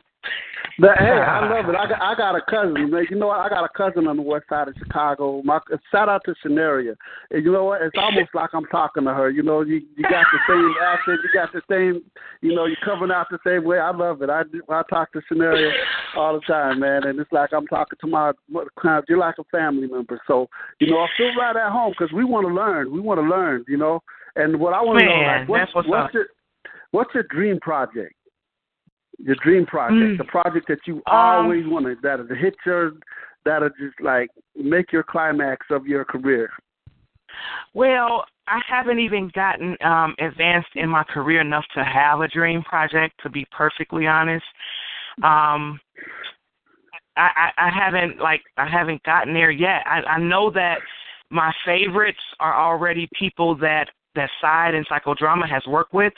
But hey, I <laughs> love it. I got I got a cousin. Man. You know what? I got a cousin on the west side of Chicago. My shout out to Scenaria. And you know what? It's almost like I'm talking to her. You know, you you got the same <laughs> accent. You got the same. You know, you're coming out the same way. I love it. I I talk to Scenaria all the time, man. And it's like I'm talking to my. You're like a family member. So you know, I feel right at home because we want to learn. We want to learn. You know. And what I want to know, like, what's, what's, what's your what's your dream project? Your dream project, mm. the project that you um, always wanted, that'll hit your, that'll just like make your climax of your career? Well, I haven't even gotten um advanced in my career enough to have a dream project. To be perfectly honest, um, I, I, I haven't like I haven't gotten there yet. I, I know that my favorites are already people that that Psyde and psychodrama has worked with.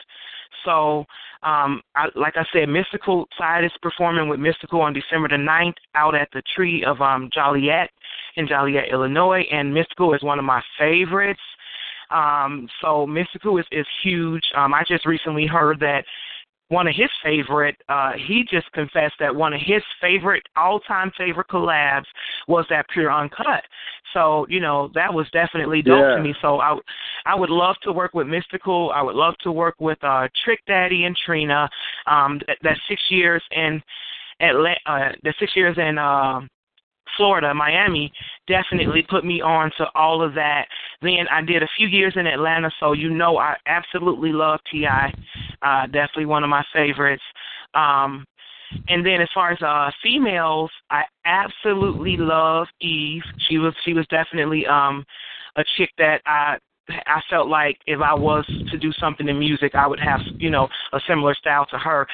So, um, I, like I said, Mystikal Psyde is performing with Mystikal on December the 9th out at the Tree of um, Joliet in Joliet, Illinois, and Mystikal is one of my favorites. Um, so Mystikal is, is huge. Um, I just recently heard that one of his favorite uh he just confessed that one of his favorite all time favorite collabs was that pure uncut so you know that was definitely dope Yeah. to me so i i would love to work with Mystikal i would love to work with uh trick daddy and trina um that, that six years in Atlanta uh the six years in um Florida, Miami, definitely put me on to all of that. Then I did a few years in Atlanta, so you know I absolutely love Ti. Uh, definitely one of my favorites. Um, and then as far as uh females, I absolutely love Eve. She was she was definitely um a chick that I I felt like if I was to do something in music, I would have you know a similar style to her.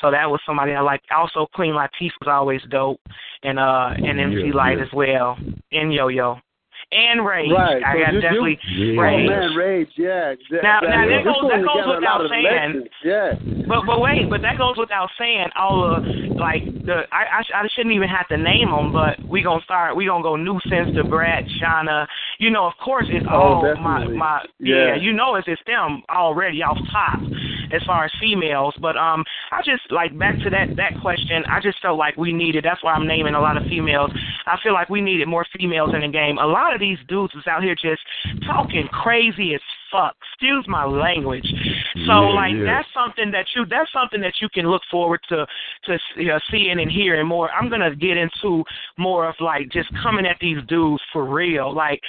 So that was somebody I liked. Also, Queen Latifah was always dope, and uh, and MC Yeah, Lyte yeah. as well, and Yo Yo, and Rage. Right, I so got you- you- definitely Oh Rage. man, Rage, yeah. Now- now that goes- that goes without saying. Yeah. But but wait, but that goes without saying. All of like the I I, sh- I shouldn't even have to name them, but we gonna start. We gonna go nuisance Da Brat, Shawnna. You know, of course, it's Oh, all my my Yeah. yeah. You know, it's it's them already off top as far as females. But um, I just like back to that that question. I just felt like we needed. That's why I'm naming a lot of females. I feel like we needed more females in the game. A lot of these dudes was out here just talking crazy as fuck. Excuse my language. So Yeah, like yeah. that's something that you that's something that you can look forward to to you know, seeing and hearing more. I'm gonna get into more of like just coming at these dudes for real, like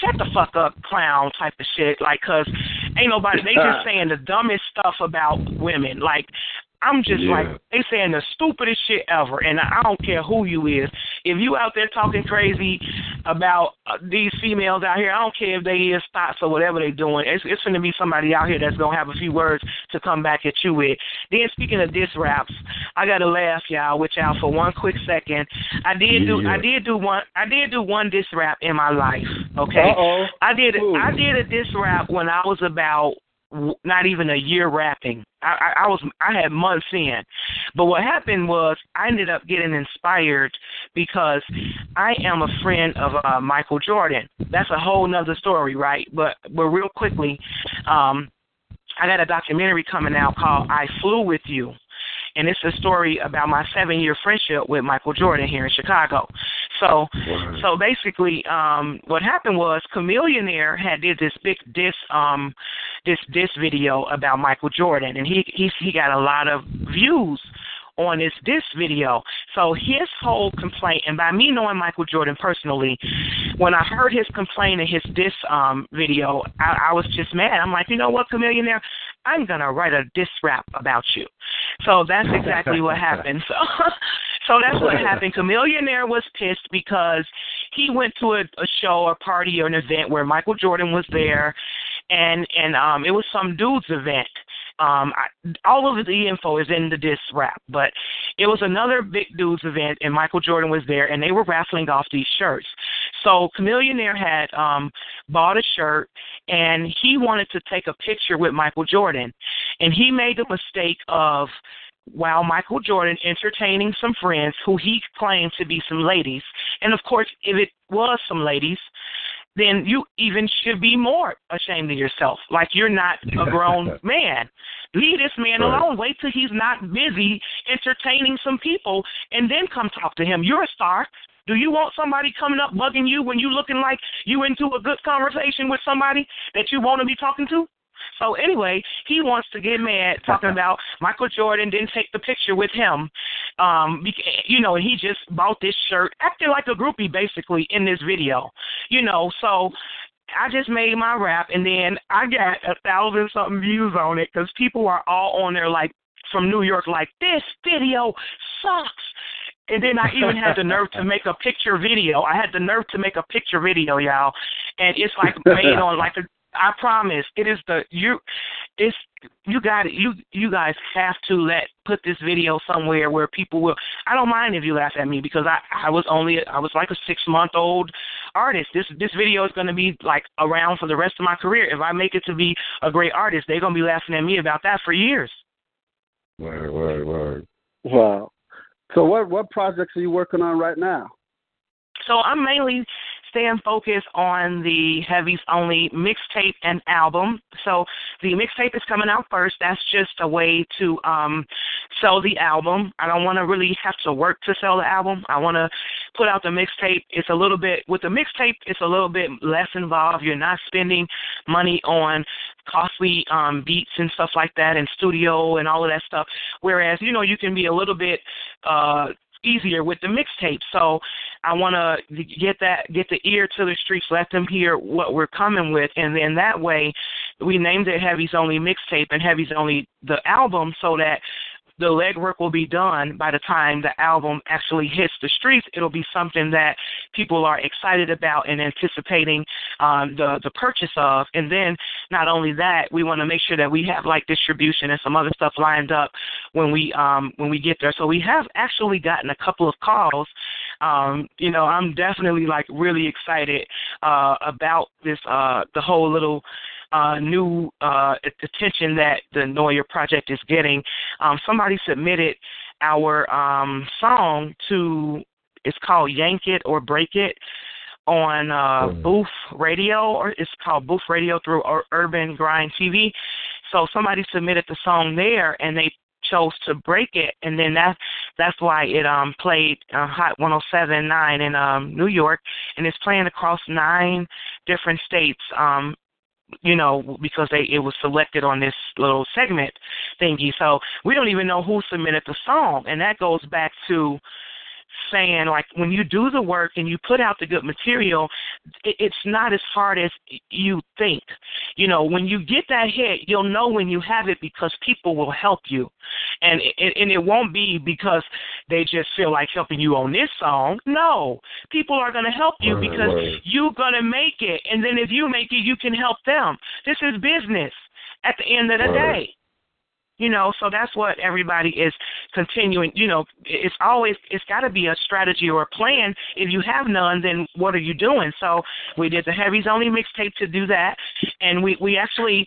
shut the fuck up, clown type of shit. Like, cause ain't nobody they just <laughs> saying the dumbest stuff about women. Like I'm just Yeah. like they saying the stupidest shit ever, and I don't care who you is. If you out there talking crazy about uh, these females out here, I don't care if they is thoughts or whatever they doing. It's it's going to be somebody out here that's gonna have a few words to come back at you with. Then speaking of diss raps, I gotta laugh y'all with y'all for one quick second. I did do I did do one I did do one diss rap in my life. Okay. Uh-oh. I did Ooh. I did a diss rap when I was about not even a year rapping. I, I, I was I had months in, but what happened was I ended up getting inspired because I am a friend of uh, Michael Jordan. That's a whole nother story, right? But but real quickly, um, I got a documentary coming out called "I Flew with You." And it's a story about my seven year friendship with Michael Jordan here in Chicago. So Word. so basically, um, what happened was Chamillionaire had did this big diss um this diss video about Michael Jordan, and he he he got a lot of views on this diss video. So his whole complaint, and by me knowing Michael Jordan personally, when I heard his complaint in his diss um video, I, I was just mad. I'm like, you know what, Chamillionaire, I'm gonna write a diss rap about you. So that's exactly what <laughs> happened. So so that's what happened. Chamillionaire was pissed because he went to a, a show or party or an event where Michael Jordan was there and and um it was some dude's event. Um I, all of the info is in the diss rap, but it was another big dude's event and Michael Jordan was there and they were raffling off these shirts. So Chamillionaire had um bought a shirt and he wanted to take a picture with Michael Jordan. And he made the mistake of while Michael Jordan entertaining some friends who he claimed to be some ladies. And of course, if it was some ladies, then you even should be more ashamed of yourself. Like you're not a grown <laughs> man. Leave this man Right. alone. Wait till he's not busy entertaining some people and then come talk to him. You're a star. Do you want somebody coming up bugging you when you looking like you into a good conversation with somebody that you want to be talking to? So anyway, he wants to get mad talking <laughs> about Michael Jordan didn't take the picture with him. Um, you know, and he just bought this shirt, acting like a groupie basically in this video. You know, so I just made my rap, and then I got a thousand something views on it because people are all on there like from New York, like this video sucks. And then I even had the nerve to make a picture video. I had the nerve to make a picture video, y'all, and it's like made <laughs> on like a. I promise, it is the you. It's you got it. You you guys have to let put this video somewhere where people will. I don't mind if you laugh at me because I I was only I was like a six month old artist. This this video is going to be like around for the rest of my career. If I make it to be a great artist, they're going to be laughing at me about that for years. Word, word, word. Wow. So what what projects are you working on right now? So I'm mainly staying focused on the Heavies Only mixtape and album. So the mixtape is coming out first. That's just a way to um sell the album. I don't want to really have to work to sell the album. I want to put out the mixtape. It's a little bit with the mixtape. It's a little bit less involved. You're not spending money on costly um beats and stuff like that and studio and all of that stuff. Whereas you know you can be a little bit uh easier with the mixtape. So I want to get that, get the ear to the streets, let them hear what we're coming with, and then that way, we named it Heavy's Only Mixtape and Heavy's Only the album, so that the legwork will be done by the time the album actually hits the streets. It'll be something that people are excited about and anticipating um, the the purchase of. And then not only that, we want to make sure that we have like distribution and some other stuff lined up when we um, when we get there. So we have actually gotten a couple of calls. Um, you know, I'm definitely like really excited uh, about this uh, the whole little uh, new uh, attention that the Noya project is getting. Um, somebody submitted our um, song to it's called Yank It or Break It on uh, mm. Booth Radio, or it's called Booth Radio through Urban Grind TV. So somebody submitted the song there, and they chose to break it, and then that's that's why it um played uh, Hot 107.9 in um New York, and it's playing across nine different states. Um, you know, because they it was selected on this little segment thingy. So we don't even know who submitted the song, and that goes back to saying like when you do the work and you put out the good material it's not as hard as you think. You know when you get that hit you'll know when you have it because people will help you. And it, and it won't be because they just feel like helping you on this song. No. People are going to help you right, because right. you're going to make it. And then if you make it you can help them. This is business at the end of the right. day you know so that's what everybody is continuing you know it's always it's got to be a strategy or a plan. If you have none then what are you doing? So we did the heavies only mixtape to do that. And we we actually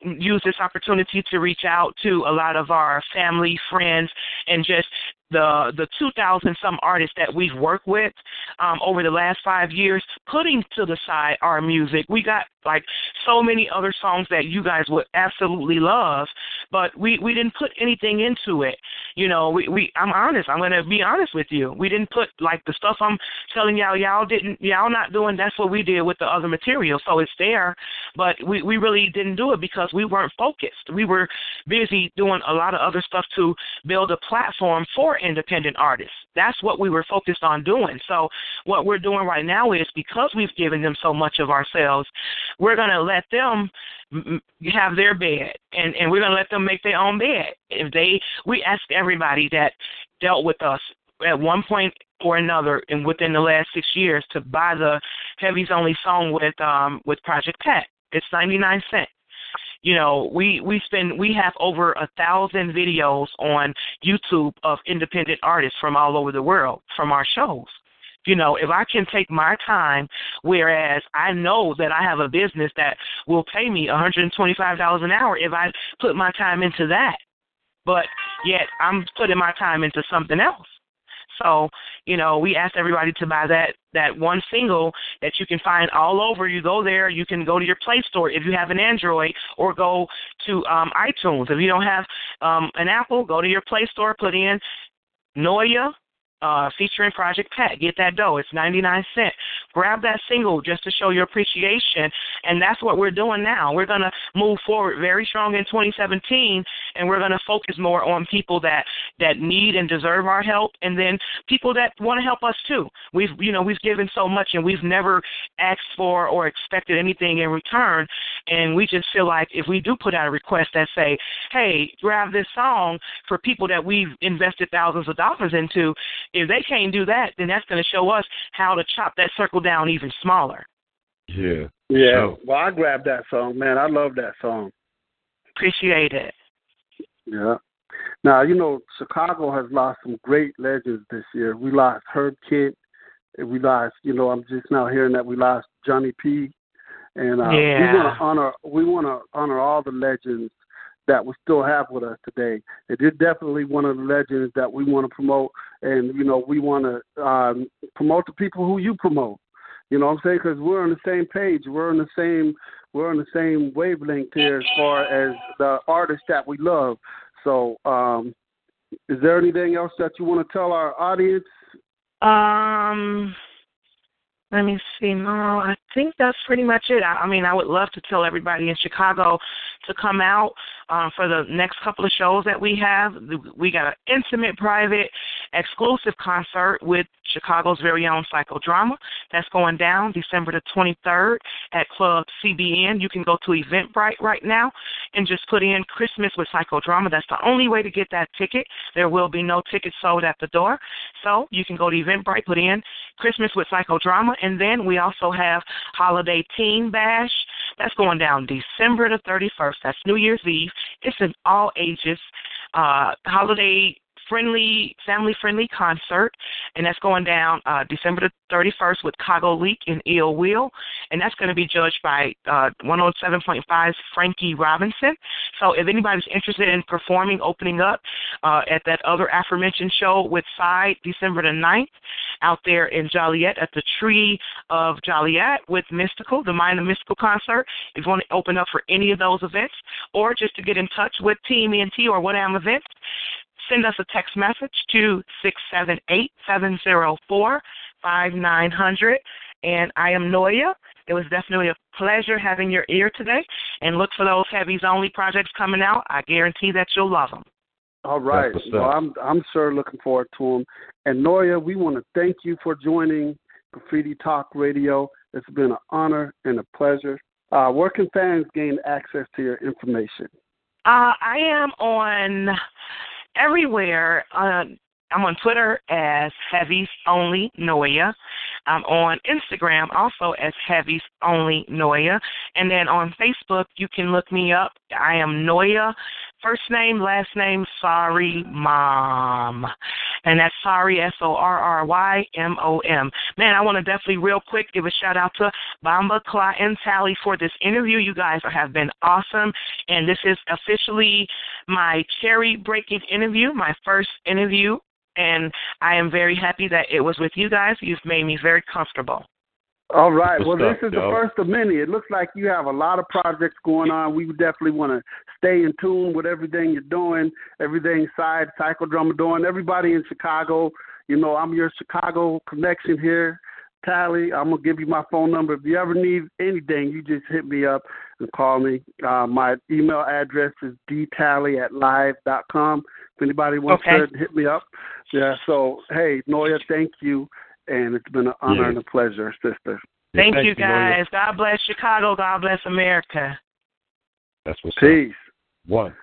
use this opportunity to reach out to a lot of our family friends and just the the 2,000 some artists that we've worked with um, over the last five years, putting to the side our music. We got like so many other songs that you guys would absolutely love, but we we didn't put anything into it. You know, we we I'm honest. I'm gonna be honest with you. We didn't put like the stuff I'm telling y'all y'all didn't y'all not doing. That's what we did with the other material. So it's there, but we we really didn't do it because we weren't focused. We were busy doing a lot of other stuff to build a platform for independent artists. That's what we were focused on doing. So what we're doing right now is because we've given them so much of ourselves, we're going to let them have their bed and and we're going to let them make their own bed. If they we ask everybody that dealt with us at one point or another and within the last 6 years to buy the Heavy's Only song with um with Project Pat. It's 99 cents you know we we spend we have over a thousand videos on youtube of independent artists from all over the world from our shows. You know if i can take my time whereas i know that i have a business that will pay me one hundred and twenty five dollars an hour if i put my time into that. But yet i'm putting my time into something else so, you know, we asked everybody to buy that that one single that you can find all over. You go there, you can go to your Play Store if you have an Android, or go to um, iTunes. If you don't have um, an Apple, go to your Play Store, put in Noya uh, featuring Project Pat. Get that dough. It's 99 cents. Grab that single just to show your appreciation. And that's what we're doing now. We're going to move forward very strong in 2017, and we're going to focus more on people that, that need and deserve our help, and then people that want to help us too. We've, you know, we've given so much, and we've never asked for or expected anything in return. And we just feel like if we do put out a request that say, hey, grab this song for people that we've invested thousands of dollars into, if they can't do that, then that's going to show us how to chop that circle down even smaller. Yeah. Yeah. Well, I grabbed that song, man. I love that song. Appreciate it. Yeah. Now, you know, Chicago has lost some great legends this year. We lost Herb Kent. We lost, you know, I'm just now hearing that we lost Johnny P. And uh, yeah. we want to honor we want to honor all the legends that we still have with us today. It is definitely one of the legends that we want to promote, and you know we want to um, promote the people who you promote. You know what I'm saying? Because we're on the same page. We're on the same we're on the same wavelength here as far as the artists that we love. So, um, is there anything else that you want to tell our audience? Um, let me see. No, I think that's pretty much it. I, I mean, I would love to tell everybody in Chicago to come out um, for the next couple of shows that we have. We got an intimate, private, exclusive concert with Chicago's very own psychodrama. That's going down December the 23rd at Club CBN. You can go to Eventbrite right now and just put in Christmas with psychodrama. That's the only way to get that ticket. There will be no tickets sold at the door. So you can go to Eventbrite, put in Christmas with psychodrama, and then we also have Holiday Teen Bash. That's going down December the 31st. That's New Year's Eve. It's an all ages uh, holiday friendly, family friendly concert, and that's going down uh, December the 31st with Cago Leak and Ill Will, and that's going to be judged by uh, 107.5's Frankie Robinson. So if anybody's interested in performing, opening up uh, at that other aforementioned show with Psyde December the 9th out there in Joliet at the Tree of Joliet with Mystikal, the Mind of Mystikal concert, if you want to open up for any of those events, or just to get in touch with Team ENT or What Am Events, send us a text message to six seven eight seven zero four five nine hundred. And I am Noya. It was definitely a pleasure having your ear today. And look for those Heavies Only projects coming out. I guarantee that you'll love them. All right. Well, I'm I'm sure looking forward to them. And Noya, we want to thank you for joining Graffiti Talk Radio. It's been an honor and a pleasure. Uh, where can fans gain access to your information? Uh, I am on everywhere. Uh, I'm on Twitter as Heavies Only Noya. I'm on Instagram also as Heavies Only Noya. And then on Facebook, you can look me up. I am Noya First name, last name, sorry, mom. And that's sorry, S O R R Y M O M. Man, I want to definitely, real quick, give a shout out to Bamba Kla and Tally for this interview. You guys have been awesome. And this is officially my cherry breaking interview, my first interview. And I am very happy that it was with you guys. You've made me very comfortable. All right. Well, this is the first of many. It looks like you have a lot of projects going on. We definitely want to stay in tune with everything you're doing, everything Psyde psychodrama doing. Everybody in Chicago, you know, I'm your Chicago connection here. Tally, I'm gonna give you my phone number. If you ever need anything, you just hit me up and call me. Uh, my email address is dtally at live dot com. If anybody wants okay. to hit me up, yeah. So hey, Noya, thank you and it's been an honor yes. and a pleasure, sister. Thank, Thank you, guys. God bless Chicago. God bless America. That's what's Peace. Up. One.